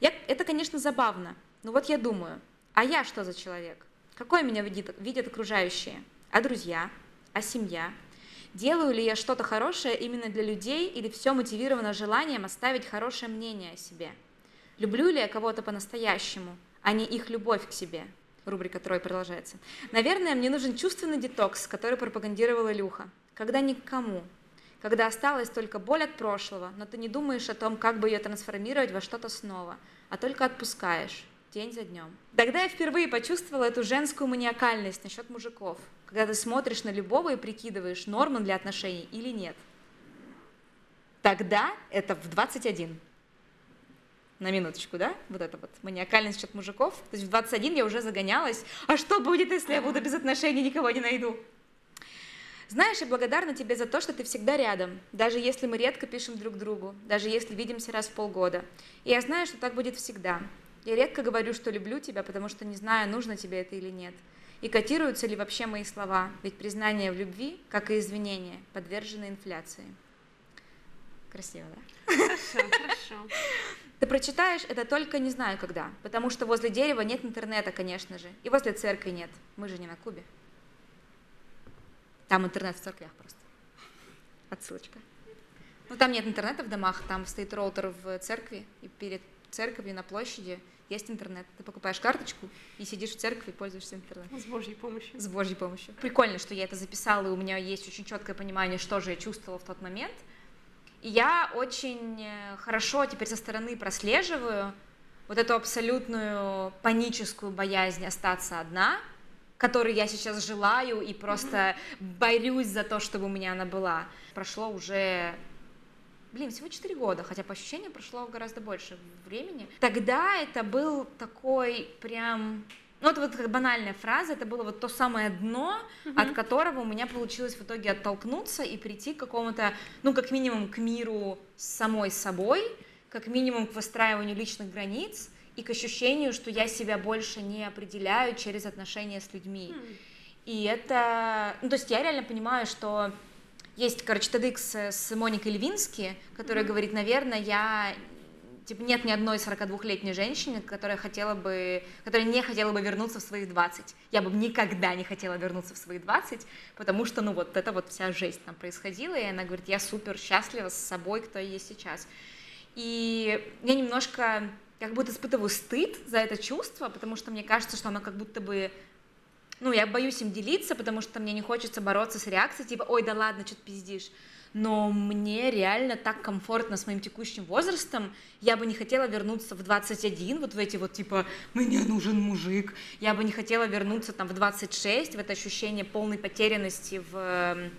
Я, это, конечно, забавно, но вот я думаю, а я что за человек? Какой меня видят, видят окружающие? А друзья? А семья? Делаю ли я что-то хорошее именно для людей или все мотивировано желанием оставить хорошее мнение о себе? Люблю ли я кого-то по-настоящему, а не их любовь к себе? Рубрика «Трой» продолжается. Наверное, мне нужен чувственный детокс, который пропагандировала Илюха. Когда никому. Когда осталась только боль от прошлого, но ты не думаешь о том, как бы ее трансформировать во что-то снова, а только отпускаешь день за днем. Тогда я впервые почувствовала эту женскую маниакальность насчет мужиков, когда ты смотришь на любого и прикидываешь, норма для отношений или нет. Тогда это в 21 на минуточку, да, вот это вот маниакальность насчет мужиков. То есть в 21 я уже загонялась. А что будет, если я буду без отношений, никого не найду? Знаешь, я благодарна тебе за то, что ты всегда рядом, даже если мы редко пишем друг другу, даже если видимся раз в полгода. И я знаю, что так будет всегда. Я редко говорю, что люблю тебя, потому что не знаю, нужно тебе это или нет. И котируются ли вообще мои слова, ведь признание в любви, как и извинения, подвержены инфляции. Красиво, да? Хорошо, хорошо. Ты прочитаешь это только не знаю когда, потому что возле дерева нет интернета, конечно же, и возле церкви нет. Мы же не на Кубе. Там интернет в церквях просто. Отсылочка. Ну, там нет интернета в домах, там стоит роутер в церкви, и перед церковью на площади есть интернет. Ты покупаешь карточку и сидишь в церкви и пользуешься интернетом. С Божьей помощью. С Божьей помощью. Прикольно, что я это записала, и у меня есть очень четкое понимание, что же я чувствовала в тот момент. И я очень э, хорошо теперь со стороны прослеживаю вот эту абсолютную паническую боязнь остаться одна, которой я сейчас желаю и просто борюсь за то, чтобы у меня она была. Прошло уже Блин, всего 4 года, хотя по ощущениям прошло гораздо больше времени. Тогда это был такой прям... Ну, это вот как банальная фраза, это было вот то самое дно, от которого у меня получилось в итоге оттолкнуться и прийти к какому-то, ну, как минимум, к миру с самой собой, как минимум к выстраиванию личных границ и к ощущению, что я себя больше не определяю через отношения с людьми. И это, ну, то есть я реально понимаю, что есть, короче, TEDx с Моникой Левински, которая говорит, наверное, я типа нет ни одной 42-летней женщины, которая хотела бы, которая не хотела бы вернуться в своих 20. Я бы никогда не хотела вернуться в свои 20, потому что, ну, вот это вот вся жизнь там происходила, и она говорит, я супер счастлива с собой, кто я есть сейчас. И я немножко как будто испытываю стыд за это чувство, потому что мне кажется, что оно как будто бы ну, я боюсь им делиться, потому что мне не хочется бороться с реакцией, типа, ой, да ладно, что ты пиздишь. Но мне реально так комфортно с моим текущим возрастом, я бы не хотела вернуться в 21, вот в эти вот, типа, мне нужен мужик. Я бы не хотела вернуться там в 26, в это ощущение полной потерянности в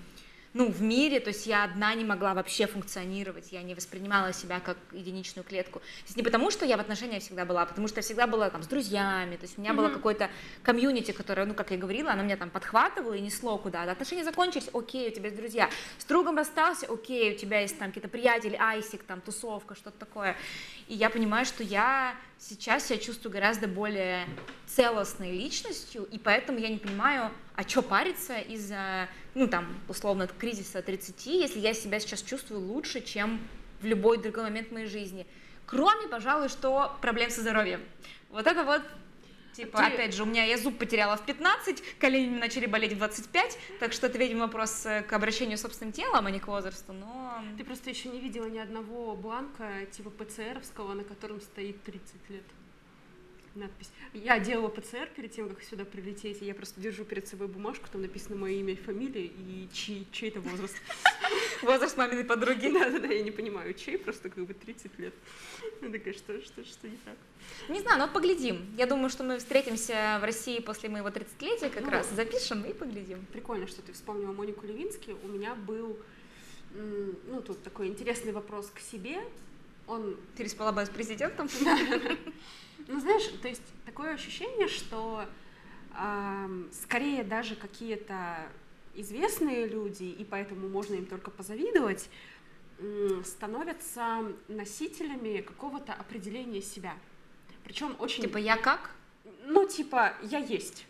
ну, в мире, то есть я одна не могла вообще функционировать, я не воспринимала себя как единичную клетку. То есть не потому, что я в отношениях всегда была, а потому что я всегда была там с друзьями, то есть у меня было какое-то комьюнити, которое, ну, как я говорила, оно меня там подхватывало и несло куда-то. Отношения закончились, окей, у тебя есть друзья. С другом расстался, окей, у тебя есть там какие-то приятели, айсик, там, тусовка, что-то такое. и я понимаю, что я сейчас себя чувствую гораздо более целостной личностью, и поэтому я не понимаю, а что париться из-за, ну там, условно, кризиса 30, если я себя сейчас чувствую лучше, чем в любой другой момент моей жизни. Кроме, пожалуй, что проблем со здоровьем. Вот это вот Типа, Ты... опять же, у меня я зуб потеряла в 15, колени начали болеть в 25, так что это, видимо, вопрос э, к обращению с собственным телом, а не к возрасту, но... Ты просто еще не видела ни одного бланка, типа ПЦРовского, на котором стоит 30 лет надпись. Я делала ПЦР перед тем, как сюда прилететь, и я просто держу перед собой бумажку, там написано мое имя и фамилия, и чей, чей это возраст. Возраст маминой подруги. Да-да-да, я не понимаю, чей, просто как бы 30 лет. Я такая, что, что, что не так? Не знаю, но поглядим. Я думаю, что мы встретимся в России после моего 30-летия как ну, раз, запишем и поглядим. Прикольно, что ты вспомнила Монику Левински. У меня был, ну, тут такой интересный вопрос к себе. Он... Ты переспала бы с президентом? Ну, знаешь, то есть такое ощущение, что э, скорее даже какие-то известные люди, и поэтому можно им только позавидовать, э, становятся носителями какого-то определения себя. Причем очень... Типа я как? Ну, типа я есть.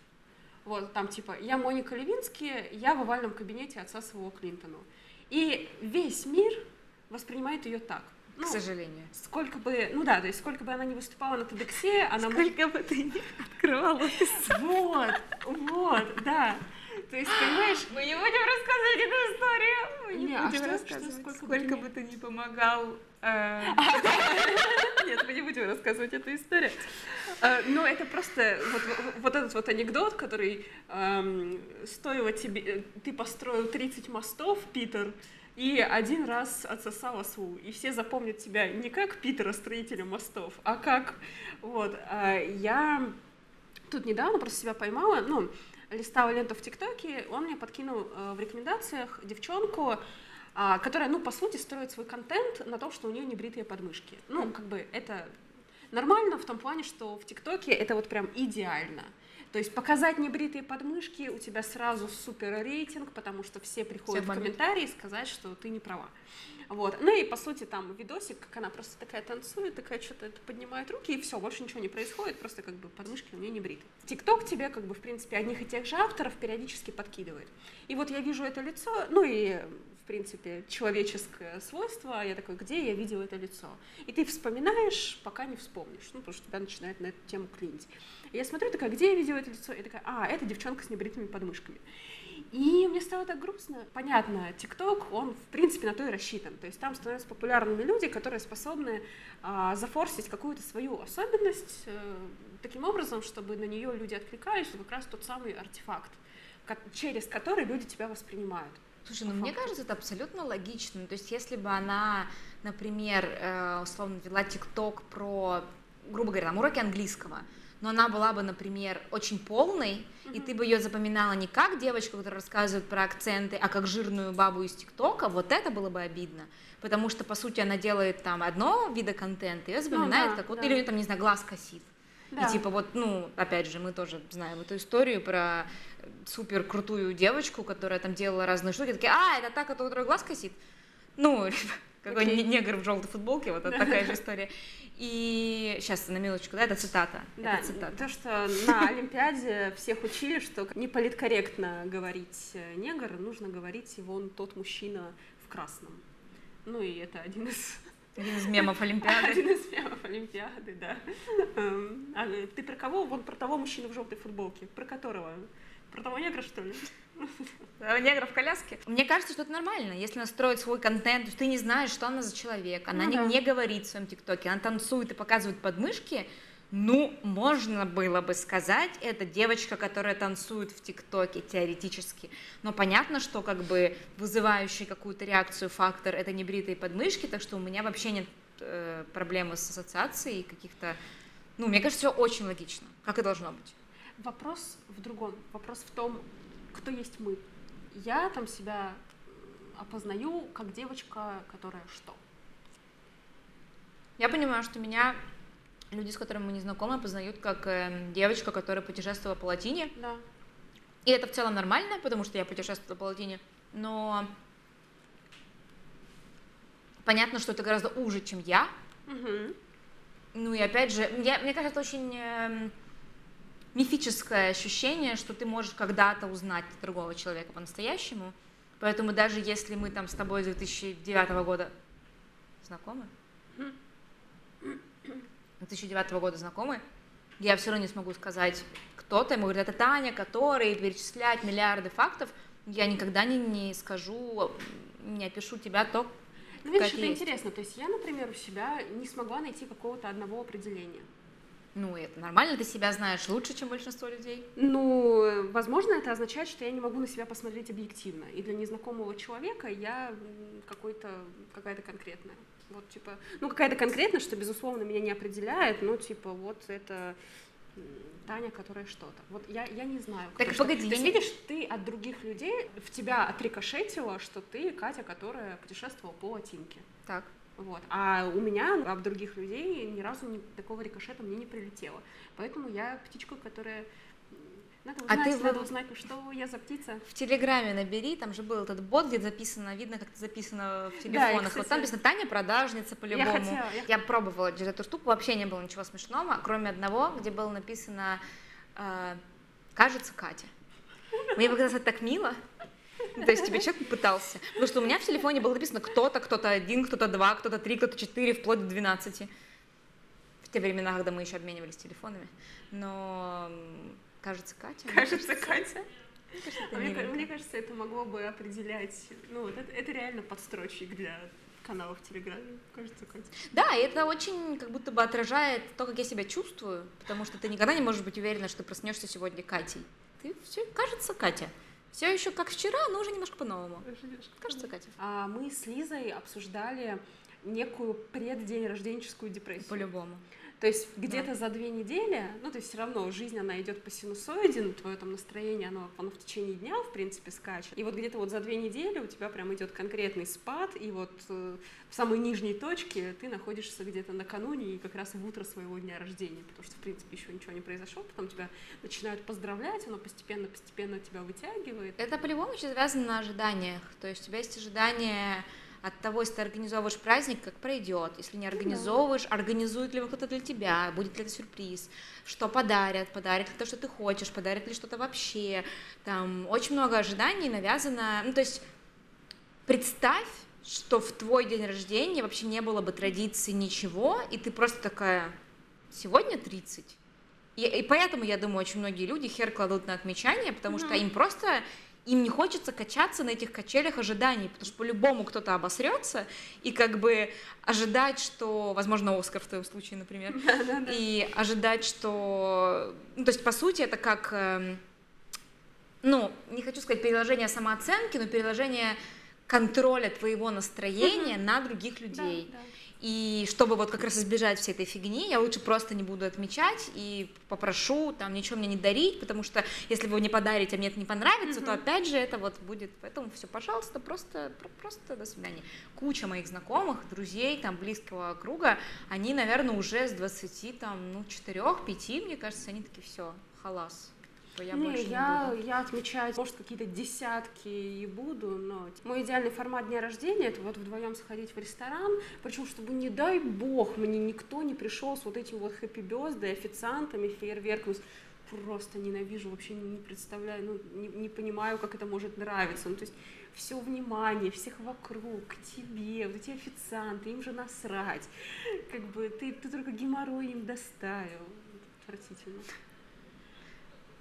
Вот там типа я Моника Левински, я в овальном кабинете отца своего Клинтону. И весь мир воспринимает ее так ну, к сожалению. Сколько бы, ну да, то есть сколько бы она не выступала на TEDx, она... Сколько бы ты не открывала Вот, вот, да. То есть, понимаешь... Мы не будем рассказывать эту историю. Мы не, не а будем а что, рассказывать. Что, сколько, сколько бы ты не помогал... Э, Нет, мы не будем рассказывать эту историю. Э, но это просто вот, этот вот анекдот, который эм, стоило тебе... Ты построил 30 мостов, Питер, и один раз отсосала СУ, и все запомнят тебя не как Питера, строителя мостов, а как, вот, а я тут недавно просто себя поймала, ну, листала ленту в ТикТоке, он мне подкинул э, в рекомендациях девчонку, а, которая, ну, по сути, строит свой контент на том, что у нее не бритые подмышки. Ну, как бы это нормально в том плане, что в ТикТоке это вот прям идеально. То есть показать небритые подмышки, у тебя сразу супер рейтинг, потому что все приходят все в комментарии сказать, что ты не права. Вот. Ну и по сути там видосик, как она просто такая танцует, такая что-то поднимает руки, и все, больше ничего не происходит, просто как бы подмышки у нее не бриты. Тикток тебе как бы в принципе одних и тех же авторов периодически подкидывает. И вот я вижу это лицо, ну и в принципе, человеческое свойство. Я такой, где я видела это лицо? И ты вспоминаешь, пока не вспомнишь, ну, потому что тебя начинает на эту тему клинить. И я смотрю, такая, где я видела это лицо? И такая, а, это девчонка с небритыми подмышками. И мне стало так грустно. Понятно, ТикТок, он, в принципе, на то и рассчитан. То есть там становятся популярными люди, которые способны а, зафорсить какую-то свою особенность а, таким образом, чтобы на нее люди откликались, что как раз тот самый артефакт, через который люди тебя воспринимают. Слушай, ну мне кажется, это абсолютно логично. То есть, если бы она, например, э, условно вела ТикТок про, грубо говоря, там, уроки английского, но она была бы, например, очень полной, mm-hmm. и ты бы ее запоминала не как девочку, которая рассказывает про акценты, а как жирную бабу из ТикТока, вот это было бы обидно. Потому что, по сути, она делает там одно вида контента, ее запоминает ну, да, как вот, да. или там, не знаю, глаз косит. Да. И типа вот, ну, опять же, мы тоже знаем эту историю про супер крутую девочку, которая там делала разные штуки, такие, а, это та, которая глаз косит. Ну, какой okay. негр в желтой футболке, вот это такая же история. И сейчас на минуточку, да, это цитата. Да, это цитата. то, что на Олимпиаде всех учили, что не политкорректно говорить э, негр, нужно говорить вон тот мужчина в красном. Ну и это один из один из мемов Олимпиады. Один из мемов Олимпиады, да. Эм, а ты про кого? Вон про того мужчину в желтой футболке. Про которого? Про того негра, что ли? Негра в коляске. Мне кажется, что это нормально. Если она строит свой контент, ты не знаешь, что она за человек. Она ну, не, да. не говорит в своем ТикТоке. Она танцует и показывает подмышки. Ну, можно было бы сказать, это девочка, которая танцует в ТикТоке, теоретически. Но понятно, что как бы вызывающий какую-то реакцию фактор это не бритые подмышки, так что у меня вообще нет э, проблемы с ассоциацией каких-то... Ну, мне кажется, все очень логично, как и должно быть. Вопрос в другом. Вопрос в том, кто есть мы. Я там себя опознаю как девочка, которая что? Я понимаю, что меня люди, с которыми мы не знакомы, познают как э, девочка, которая путешествовала по латине. Да. И это в целом нормально, потому что я путешествовала по латине. Но понятно, что это гораздо уже, чем я. Угу. Ну и опять же, я, мне кажется, это очень эм, мифическое ощущение, что ты можешь когда-то узнать другого человека по-настоящему. Поэтому даже если мы там с тобой с 2009 года знакомы, 2009 года знакомы, я все равно не смогу сказать, кто то ему говорит, это Таня, который перечисляет миллиарды фактов, я никогда не, не скажу, не опишу тебя то, Ну, видишь, это есть. интересно. То есть я, например, у себя не смогла найти какого-то одного определения. Ну, это нормально, ты себя знаешь лучше, чем большинство людей. Ну, возможно, это означает, что я не могу на себя посмотреть объективно. И для незнакомого человека я какой-то, какая-то конкретная. Вот, типа, ну, какая-то конкретная, что, безусловно, меня не определяет, но, типа, вот это Таня, которая что-то. Вот я, я не знаю. Так, что. погоди, не- видишь, ты от других людей, в тебя отрикошетило, что ты Катя, которая путешествовала по Латинке. Так. Вот. А у меня от других людей ни разу ни, такого рикошета мне не прилетело. Поэтому я птичка, которая... Надо А узнать, ты надо в- узнать, ну, что я за птица. В Телеграме набери, там же был этот бот, где записано, видно, как записано в телефонах. кстати, вот там написано Таня продажница по-любому. Я хотела, я Я пробовала через эту штуку, вообще не было ничего смешного, кроме одного, где было написано э, «Кажется, Катя». Мне показалось это так мило. То есть тебе человек пытался. Потому что у меня в телефоне было написано кто-то, кто-то один, кто-то два, кто-то три, кто-то четыре, вплоть до 12. В те времена, когда мы еще обменивались телефонами. Но кажется, Катя. мне Кажется, Катя. кажется, Мне, мне кажется, это могло бы определять... Ну, вот это, это реально подстрочник для каналов в Телеграме. Кажется, Катя. Да, и это очень как будто бы отражает то, как я себя чувствую, потому что ты никогда не можешь быть уверена, что проснешься сегодня Катей. Ты все, кажется, Катя. Все еще как вчера, но уже немножко по-новому. Кажется, Катя. А мы с Лизой обсуждали некую преддень рожденческую депрессию. По-любому. То есть где-то за две недели, ну, то есть все равно жизнь, она идет по синусоиде, но твое там настроение, оно, оно в течение дня, в принципе, скачет. И вот где-то вот за две недели у тебя прям идет конкретный спад, и вот э, в самой нижней точке ты находишься где-то накануне и как раз в утро своего дня рождения, потому что, в принципе, еще ничего не произошло, потом тебя начинают поздравлять, оно постепенно-постепенно тебя вытягивает. Это по-любому еще завязано на ожиданиях. То есть у тебя есть ожидания от того, если ты организовываешь праздник, как пройдет. Если не организовываешь, организует ли кто-то для тебя, будет ли это сюрприз, что подарят, подарят ли то, что ты хочешь, подарят ли что-то вообще. Там очень много ожиданий навязано. Ну, то есть представь, что в твой день рождения вообще не было бы традиции ничего, и ты просто такая, сегодня 30. И, и поэтому, я думаю, очень многие люди хер кладут на отмечание, потому что им просто им не хочется качаться на этих качелях ожиданий, потому что по-любому кто-то обосрется, и как бы ожидать, что, возможно, Оскар в твоем случае, например, и ожидать, что... Ну, то есть, по сути, это как, эм, ну, не хочу сказать переложение самооценки, но переложение контроля твоего настроения на других людей. Да, да. И чтобы вот как раз избежать всей этой фигни, я лучше просто не буду отмечать и попрошу там ничего мне не дарить, потому что если вы не подарите, а мне это не понравится, то опять же это вот будет. Поэтому все, пожалуйста, просто, про- просто до свидания. Куча моих знакомых, друзей, там близкого круга, они, наверное, уже с 20, там, ну, 4-5, мне кажется, они такие, все, халас. Типа, Я не, больше не я, буду. я отмечать, может, какие-то десятки и буду, но мой идеальный формат дня рождения это вот вдвоем сходить в ресторан, причем, чтобы, не дай бог, мне никто не пришел с вот этим вот хэппи бёздой, официантами, фейерверком. Просто ненавижу, вообще не представляю, ну, не, не понимаю, как это может нравиться. Ну, то есть все внимание, всех вокруг, к тебе, вот эти официанты, им же насрать. Как бы ты, ты только геморрой им доставил. Отвратительно.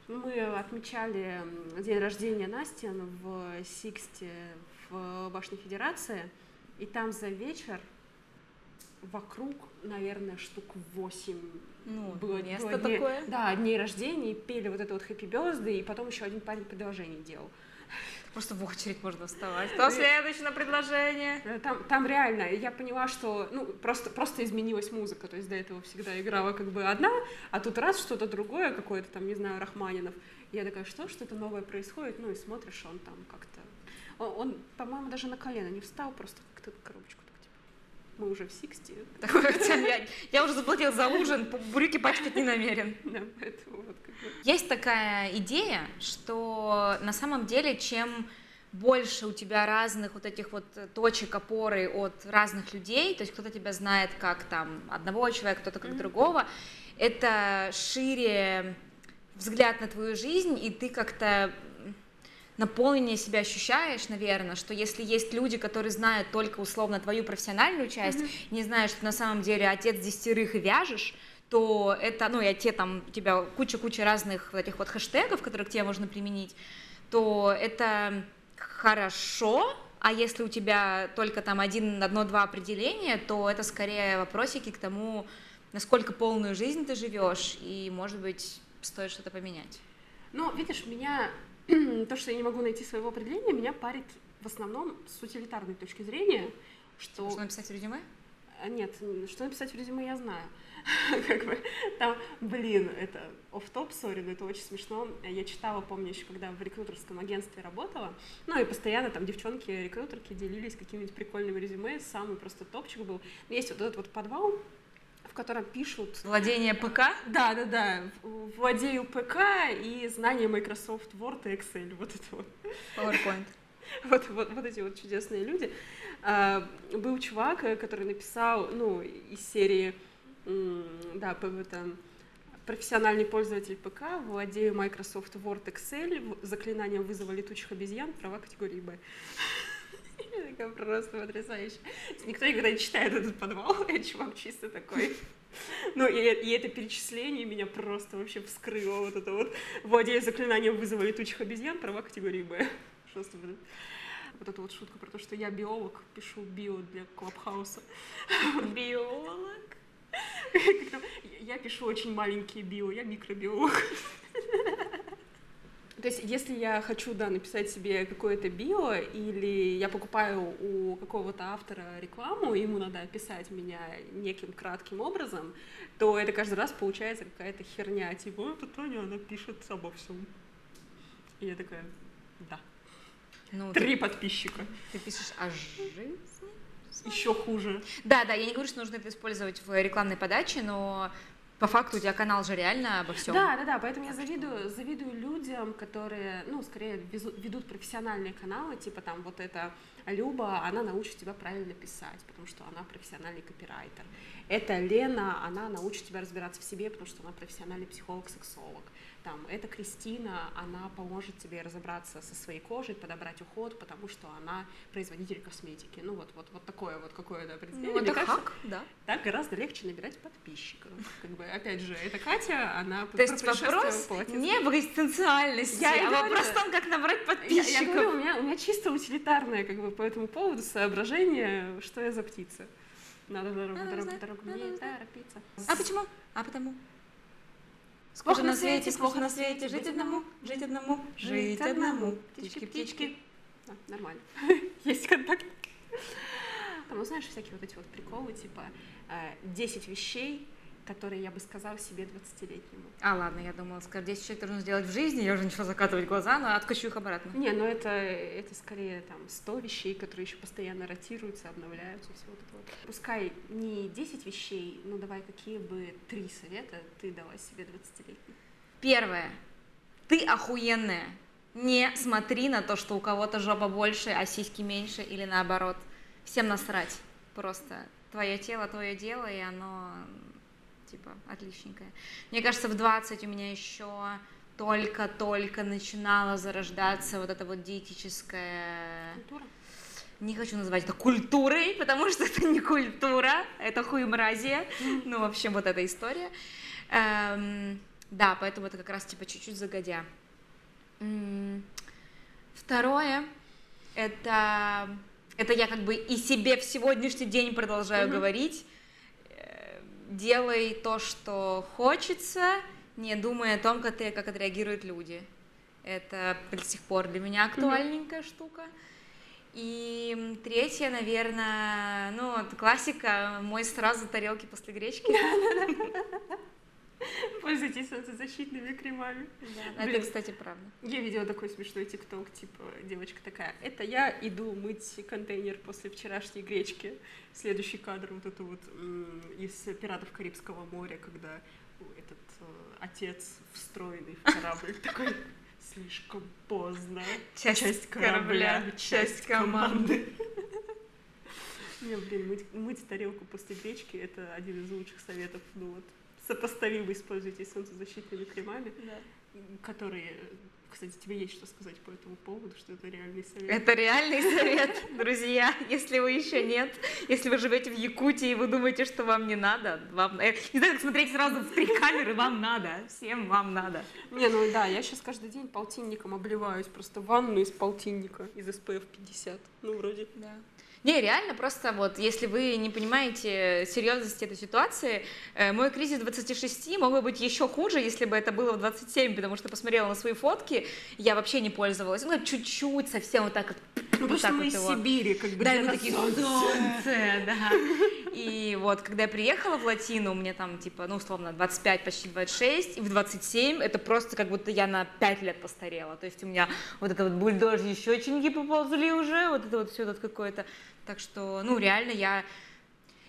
Мы отмечали день рождения Насти в Сиксте в Башне Федерации, и там за вечер вокруг, наверное, штук восемь Ну, было, место было дней- такое. Да, дней рождения, и пели вот это вот хэппи бёзды, и потом еще один парень предложение делал. Просто в очередь можно вставать. Кто следующий на предложение? Э, Там, там реально, я поняла, что ну, просто, просто изменилась музыка, то есть до этого всегда играла как бы одна, а тут раз что-то другое, какое-то там, не знаю, Рахманинов. Я такая, что, что-то новое происходит, ну и смотришь, он там как-то... Он, он, по-моему, даже на колено не встал, просто как-то коробочку мы уже в хотя я, уже заплатила за ужин, брюки пачкать не намерен. Есть такая идея, что на самом деле, чем больше у тебя разных вот этих вот точек опоры от разных людей, то есть кто-то тебя знает как там одного человека, кто-то как mm-hmm. другого, это шире взгляд на твою жизнь, и ты как-то наполненнее себя ощущаешь, наверное, что если есть люди, которые знают только условно твою профессиональную часть, mm-hmm. не знают, что на самом деле отец десятерых и вяжешь, то это, ну, я те там, у тебя куча-куча разных вот этих вот хэштегов, которые к тебе можно применить, то это хорошо, а если у тебя только там один, одно-два определения, то это скорее вопросики к тому, насколько полную жизнь ты живешь, и, может быть, стоит что-то поменять. Ну, видишь, меня то, что я не могу найти своего определения, меня парит в основном с утилитарной точки зрения, что... Что написать в резюме? А, нет, что написать в резюме я знаю. как бы там, блин, это оф топ сори, но это очень смешно. Я читала, помню, еще когда в рекрутерском агентстве работала, ну и постоянно там девчонки-рекрутерки делились какими-нибудь прикольными резюме, самый просто топчик был. Есть вот этот вот подвал, в котором пишут... Владение ПК? Да, да, да. Владею ПК и знание Microsoft Word и Excel. Вот это вот. PowerPoint. Вот, вот, вот эти вот чудесные люди. А, был чувак, э, который написал, ну, из серии, да, там, профессиональный пользователь ПК, владею Microsoft Word, Excel, заклинанием вызова летучих обезьян, права категории Б. Такая просто потрясающе. Никто никогда не читает этот подвал, а чувак чисто такой. Ну, и, и это перечисление меня просто вообще вскрыло. Вот это вот. Владея заклинанием вызова летучих обезьян, права категории Б. Просто вот эта вот шутка про то, что я биолог, пишу био для Клабхауса. Биолог? Я пишу очень маленькие био, я микробиолог. То есть, если я хочу, да, написать себе какое-то био, или я покупаю у какого-то автора рекламу, ему надо описать меня неким кратким образом, то это каждый раз получается какая-то херня, типа, это Таня, она пишет обо всем. И я такая, да. Ну, Три ты, подписчика. Ты пишешь о жизни? Еще хуже. Да, да, я не говорю, что нужно это использовать в рекламной подаче, но по факту у тебя канал же реально обо всем. Да, да, да, поэтому я завидую, завидую людям, которые, ну, скорее ведут профессиональные каналы, типа там вот эта Люба, она научит тебя правильно писать, потому что она профессиональный копирайтер. Это Лена, она научит тебя разбираться в себе, потому что она профессиональный психолог-сексолог там, это Кристина, она поможет тебе разобраться со своей кожей, подобрать уход, потому что она производитель косметики. Ну вот, вот, вот такое вот какое-то определение. Ну, это кажется, хак, да. Так гораздо легче набирать подписчиков. Как бы, опять же, это Катя, она То есть вопрос не в экзистенциальности, я а вопрос в том, как набрать подписчиков. Я, я говорю, у меня, у меня чисто утилитарное как бы по этому поводу соображение, что я за птица. Надо дорогу, Надо дорогу, дорогу, не торопиться. А почему? А потому? Сколько на свете, сколько на свете, жить одному, жить одному, жить одному. Птички, птички. Да, нормально. Есть контакт. Там, ну, знаешь, всякие вот эти вот приколы, типа 10 э, вещей, которые я бы сказала себе 20-летнему. А, ладно, я думала, скажу, 10 человек нужно сделать в жизни, я уже начала закатывать глаза, но откачу их обратно. Не, ну это, это скорее там 100 вещей, которые еще постоянно ротируются, обновляются, все вот это вот. Пускай не 10 вещей, ну давай, какие бы три совета ты дала себе 20-летней? Первое. Ты охуенная. Не смотри на то, что у кого-то жопа больше, а сиськи меньше или наоборот. Всем насрать. Просто твое тело, твое дело, и оно типа, отличненькая. Мне кажется, в 20 у меня еще только-только начинала зарождаться вот эта вот диетическая... Культура? Не хочу называть это культурой, потому что это не культура, это хуемразие. Ну, в общем, вот эта история. Эм, да, поэтому это как раз типа чуть-чуть загодя. Второе, это, это я как бы и себе в сегодняшний день продолжаю mm-hmm. говорить делай то, что хочется, не думая о том, как, ты, как отреагируют люди. Это до сих пор для меня актуальненькая mm-hmm. штука. И третье, наверное, ну, классика, мой сразу тарелки после гречки. Пользуйтесь защитными кремами. Да, это, кстати, правда. Я видела такой смешной тикток, типа, девочка такая, это я иду мыть контейнер после вчерашней гречки. Следующий кадр вот это вот из «Пиратов Карибского моря», когда этот э, отец встроенный в корабль такой Слишком поздно. Часть, часть корабля, корабля, часть команды. Не, блин, мыть, мыть тарелку после гречки – это один из лучших советов. Ну вот, сопоставимо используйте солнцезащитными кремами, да. которые кстати, тебе есть что сказать по этому поводу, что это реальный совет? Это реальный совет, друзья. Если вы еще нет, если вы живете в Якутии и вы думаете, что вам не надо, вам... Э, не знаю, как смотреть сразу в три камеры, вам надо, всем вам надо. Не, ну да, я сейчас каждый день полтинником обливаюсь, просто ванну из полтинника, из SPF 50, ну вроде. Да. Не, реально, просто вот, если вы не понимаете серьезности этой ситуации, э, мой кризис 26 мог бы быть еще хуже, если бы это было в 27, потому что посмотрела на свои фотки, я вообще не пользовалась, ну, чуть-чуть, совсем вот так вот. Ну, потому что мы из Сибири, как бы. Да, мы такие, солнце, да. И вот, когда я приехала в Латину, мне там, типа, ну, условно, 25, почти 26, и в 27 это просто как будто я на 5 лет постарела. То есть у меня вот это вот бульдожьи щеченьки поползли уже, вот это вот все тут какое-то так что, ну, реально я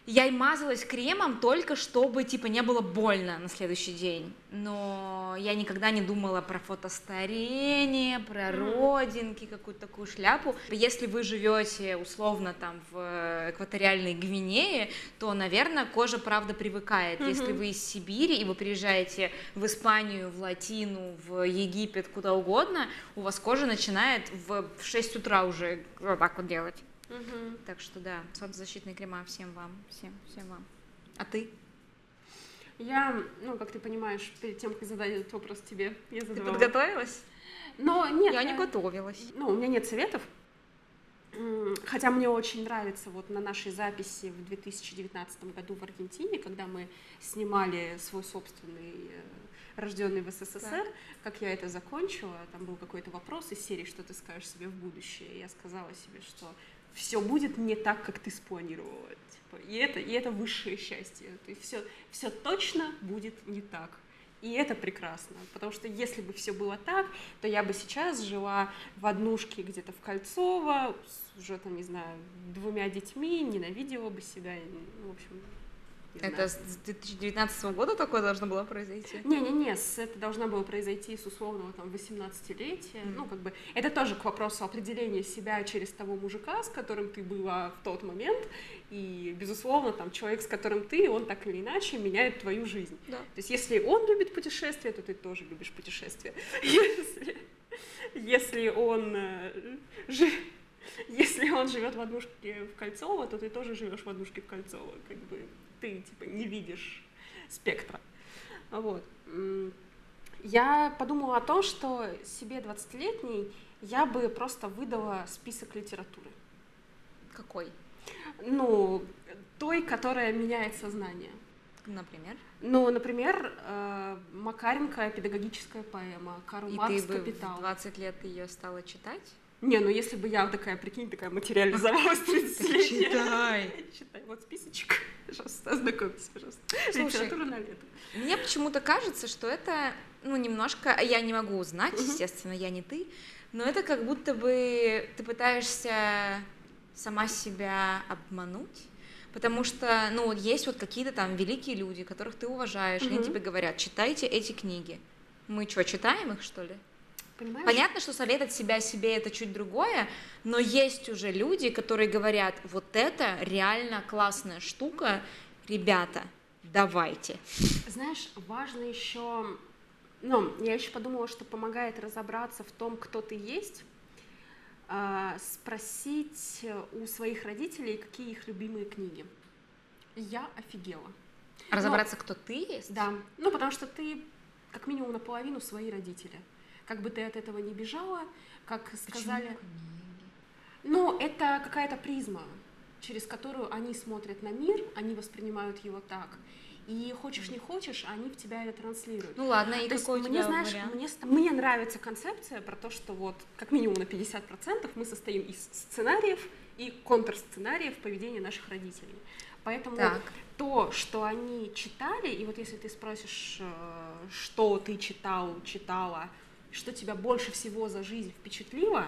я и мазалась кремом только чтобы типа не было больно на следующий день. Но я никогда не думала про фотостарение, про родинки, какую-то такую шляпу. Если вы живете условно там в экваториальной Гвинее, то, наверное, кожа правда привыкает. Mm-hmm. Если вы из Сибири и вы приезжаете в Испанию, в Латину, в Египет, куда угодно, у вас кожа начинает в 6 утра уже вот так вот делать. Угу. Так что да, солнцезащитные крема всем вам, всем, всем вам. А ты? Я, ну, как ты понимаешь, перед тем, как задать этот вопрос тебе, я задавала. Ты подготовилась? Но нет. Я, я не готовилась. Ну, у меня нет советов. Хотя мне очень нравится вот на нашей записи в 2019 году в Аргентине, когда мы снимали свой собственный э, рожденный в СССР, так. как я это закончила, там был какой-то вопрос из серии, что ты скажешь себе в будущее. Я сказала себе, что все будет не так, как ты спланировала. Типа, и, это, и это высшее счастье. То есть все, все точно будет не так. И это прекрасно, потому что если бы все было так, то я бы сейчас жила в однушке где-то в Кольцово, с уже, там, не знаю, двумя детьми, ненавидела бы себя, ну, в общем, это с 2019 года такое должно было произойти? Не-не-не, это должно было произойти с условного там 18-летия. Mm-hmm. Ну, как бы, это тоже к вопросу определения себя через того мужика, с которым ты была в тот момент. И, безусловно, там человек, с которым ты, он так или иначе меняет твою жизнь. Да. То есть, если он любит путешествия, то ты тоже любишь путешествия. Если, если он э, если он живет в однушке в Кольцово, то ты тоже живешь в однушке в Кольцово. Как бы ты типа не видишь спектра. Вот. Я подумала о том, что себе 20-летней я бы просто выдала список литературы. Какой? Ну, той, которая меняет сознание. Например? Ну, например, э, Макаренко «Педагогическая поэма», Карл И Маркс ты бы «Капитал». в 20 лет ее стала читать? Не, ну если бы я такая, прикинь, такая материализовалась 30 лет. Читай. Читай. Вот списочек. Пожалуйста, ознакомьтесь, пожалуйста. Слушай, Литература на лето. Мне почему-то кажется, что это, ну, немножко, я не могу узнать, естественно, я не ты, но это как будто бы ты пытаешься сама себя обмануть, потому что, ну, есть вот какие-то там великие люди, которых ты уважаешь, угу. они тебе говорят, читайте эти книги. Мы что, читаем их, что ли? Понимаешь? Понятно, что совет от себя себе это чуть другое, но есть уже люди, которые говорят, вот это реально классная штука, ребята, давайте. Знаешь, важно еще, ну, я еще подумала, что помогает разобраться в том, кто ты есть, а, спросить у своих родителей, какие их любимые книги. Я офигела. Разобраться, но, кто ты есть? Да, ну потому что ты как минимум наполовину свои родители как бы ты от этого не бежала, как сказали. Почему Ну, это какая-то призма, через которую они смотрят на мир, они воспринимают его так. И хочешь не хочешь, они в тебя это транслируют. Ну ладно, и то какой есть, у мне, знаешь, мне, мне нравится концепция про то, что вот как минимум на 50% мы состоим из сценариев и контрсценариев поведения наших родителей. Поэтому так. то, что они читали, и вот если ты спросишь, э, что ты читал, читала, что тебя больше всего за жизнь впечатлило,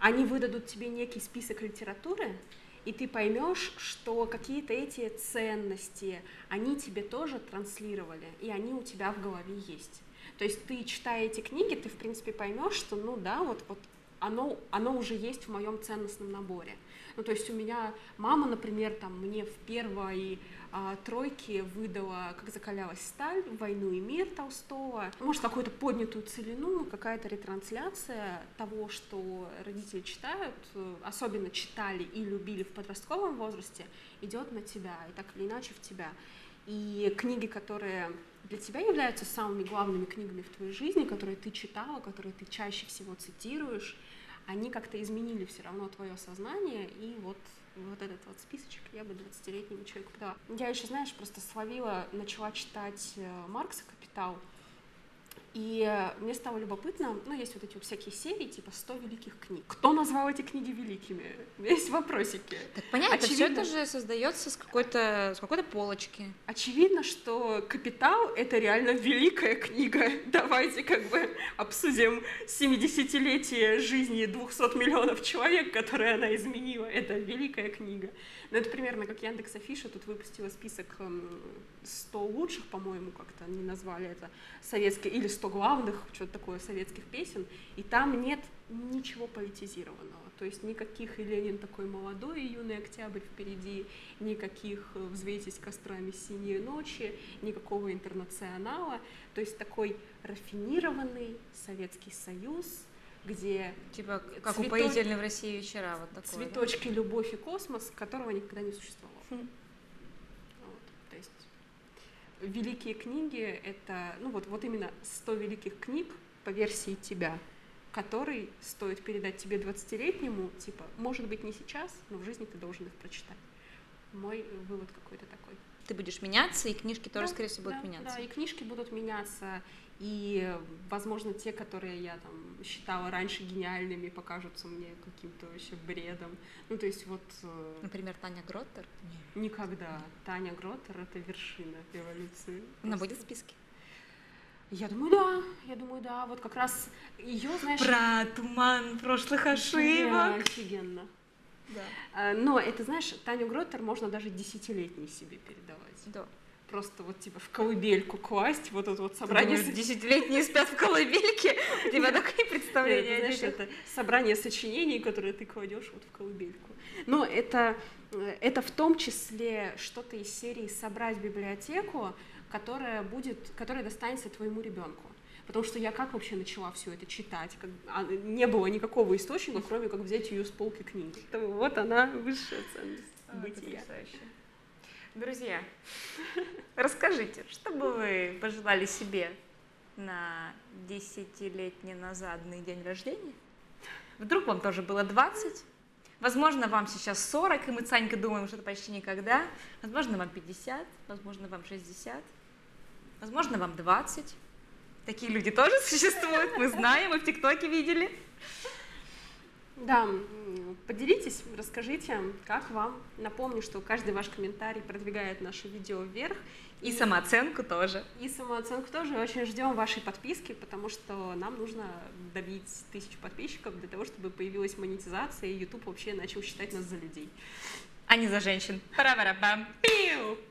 они выдадут тебе некий список литературы, и ты поймешь, что какие-то эти ценности, они тебе тоже транслировали, и они у тебя в голове есть. То есть ты, читая эти книги, ты, в принципе, поймешь, что, ну да, вот, вот оно, оно уже есть в моем ценностном наборе. Ну, то есть у меня мама, например, там мне в первой а, тройке выдала «Как закалялась сталь», «Войну и мир» Толстого. Может, какую-то поднятую целину, какая-то ретрансляция того, что родители читают, особенно читали и любили в подростковом возрасте, идет на тебя, и так или иначе в тебя. И книги, которые для тебя являются самыми главными книгами в твоей жизни, которые ты читала, которые ты чаще всего цитируешь, они как-то изменили все равно твое сознание, и вот вот этот вот списочек я бы 20-летнему человеку подала. Я еще, знаешь, просто словила, начала читать э, Маркса «Капитал», и э, мне стало любопытно, ну, есть вот эти вот всякие серии, типа 100 великих книг. Кто назвал эти книги великими? Есть вопросики. Так понятно, Очевидно, все это же создается с какой-то с какой-то полочки. Очевидно, что «Капитал» — это реально великая книга. Давайте как бы обсудим 70-летие жизни 200 миллионов человек, которые она изменила. Это великая книга. Ну, это примерно как Яндекс Афиша тут выпустила список 100 эм, лучших, по-моему, как-то они назвали это, советские, или 100 главных, что-то такое, советских песен, и там нет ничего политизированного. То есть никаких и Ленин такой молодой, и юный октябрь впереди, никаких э, «Взвейтесь кострами синие ночи», никакого интернационала. То есть такой рафинированный Советский Союз, где типа как цвето... упоительны в России вечера вот такое, цветочки да? любовь и космос, которого никогда не существовало. Хм. Вот, то есть великие книги это ну вот вот именно 100 великих книг по версии тебя, который стоит передать тебе 20-летнему, типа, может быть, не сейчас, но в жизни ты должен их прочитать. Мой вывод какой-то такой. Ты будешь меняться, и книжки тоже, да, скорее всего, будут да, меняться. Да, и книжки будут меняться, и, возможно, те, которые я там считала раньше гениальными, покажутся мне каким-то вообще бредом. Ну, то есть вот... Э, Например, Таня Гроттер? Никогда. Таня Гроттер — это вершина эволюции. Она Просто... будет в списке? Я думаю, да. Я думаю, да. Вот как раз ее, знаешь... Про туман прошлых ошибок. Офигенно. Да. А, но это, знаешь, Таню Гроттер можно даже десятилетней себе передавать. Да просто вот типа в колыбельку класть, вот это вот собрание... Десятилетние спят в колыбельке? У тебя такие представления? Знаешь, это собрание сочинений, которые ты кладешь вот в колыбельку. Но это, это в том числе что-то из серии «Собрать библиотеку», которая будет, которая достанется твоему ребенку. Потому что я как вообще начала все это читать? Как, а, не было никакого источника, кроме как взять ее с полки книги. Вот она высшая ценность бытия. Потрясающе. Друзья, расскажите, что бы вы пожелали себе на десятилетний назадный день рождения? Вдруг вам тоже было 20? Возможно, вам сейчас 40, и мы с Санькой думаем, что это почти никогда. Возможно, вам 50, возможно, вам 60, возможно, вам 20. Такие люди тоже существуют, мы знаем, мы в ТикТоке видели. Да, поделитесь, расскажите, как вам. Напомню, что каждый ваш комментарий продвигает наше видео вверх. И, и самооценку тоже. И самооценку тоже. Очень ждем вашей подписки, потому что нам нужно добить тысячу подписчиков для того, чтобы появилась монетизация, и YouTube вообще начал считать нас за людей. А не за женщин. Пара-пара-пам. Пиу!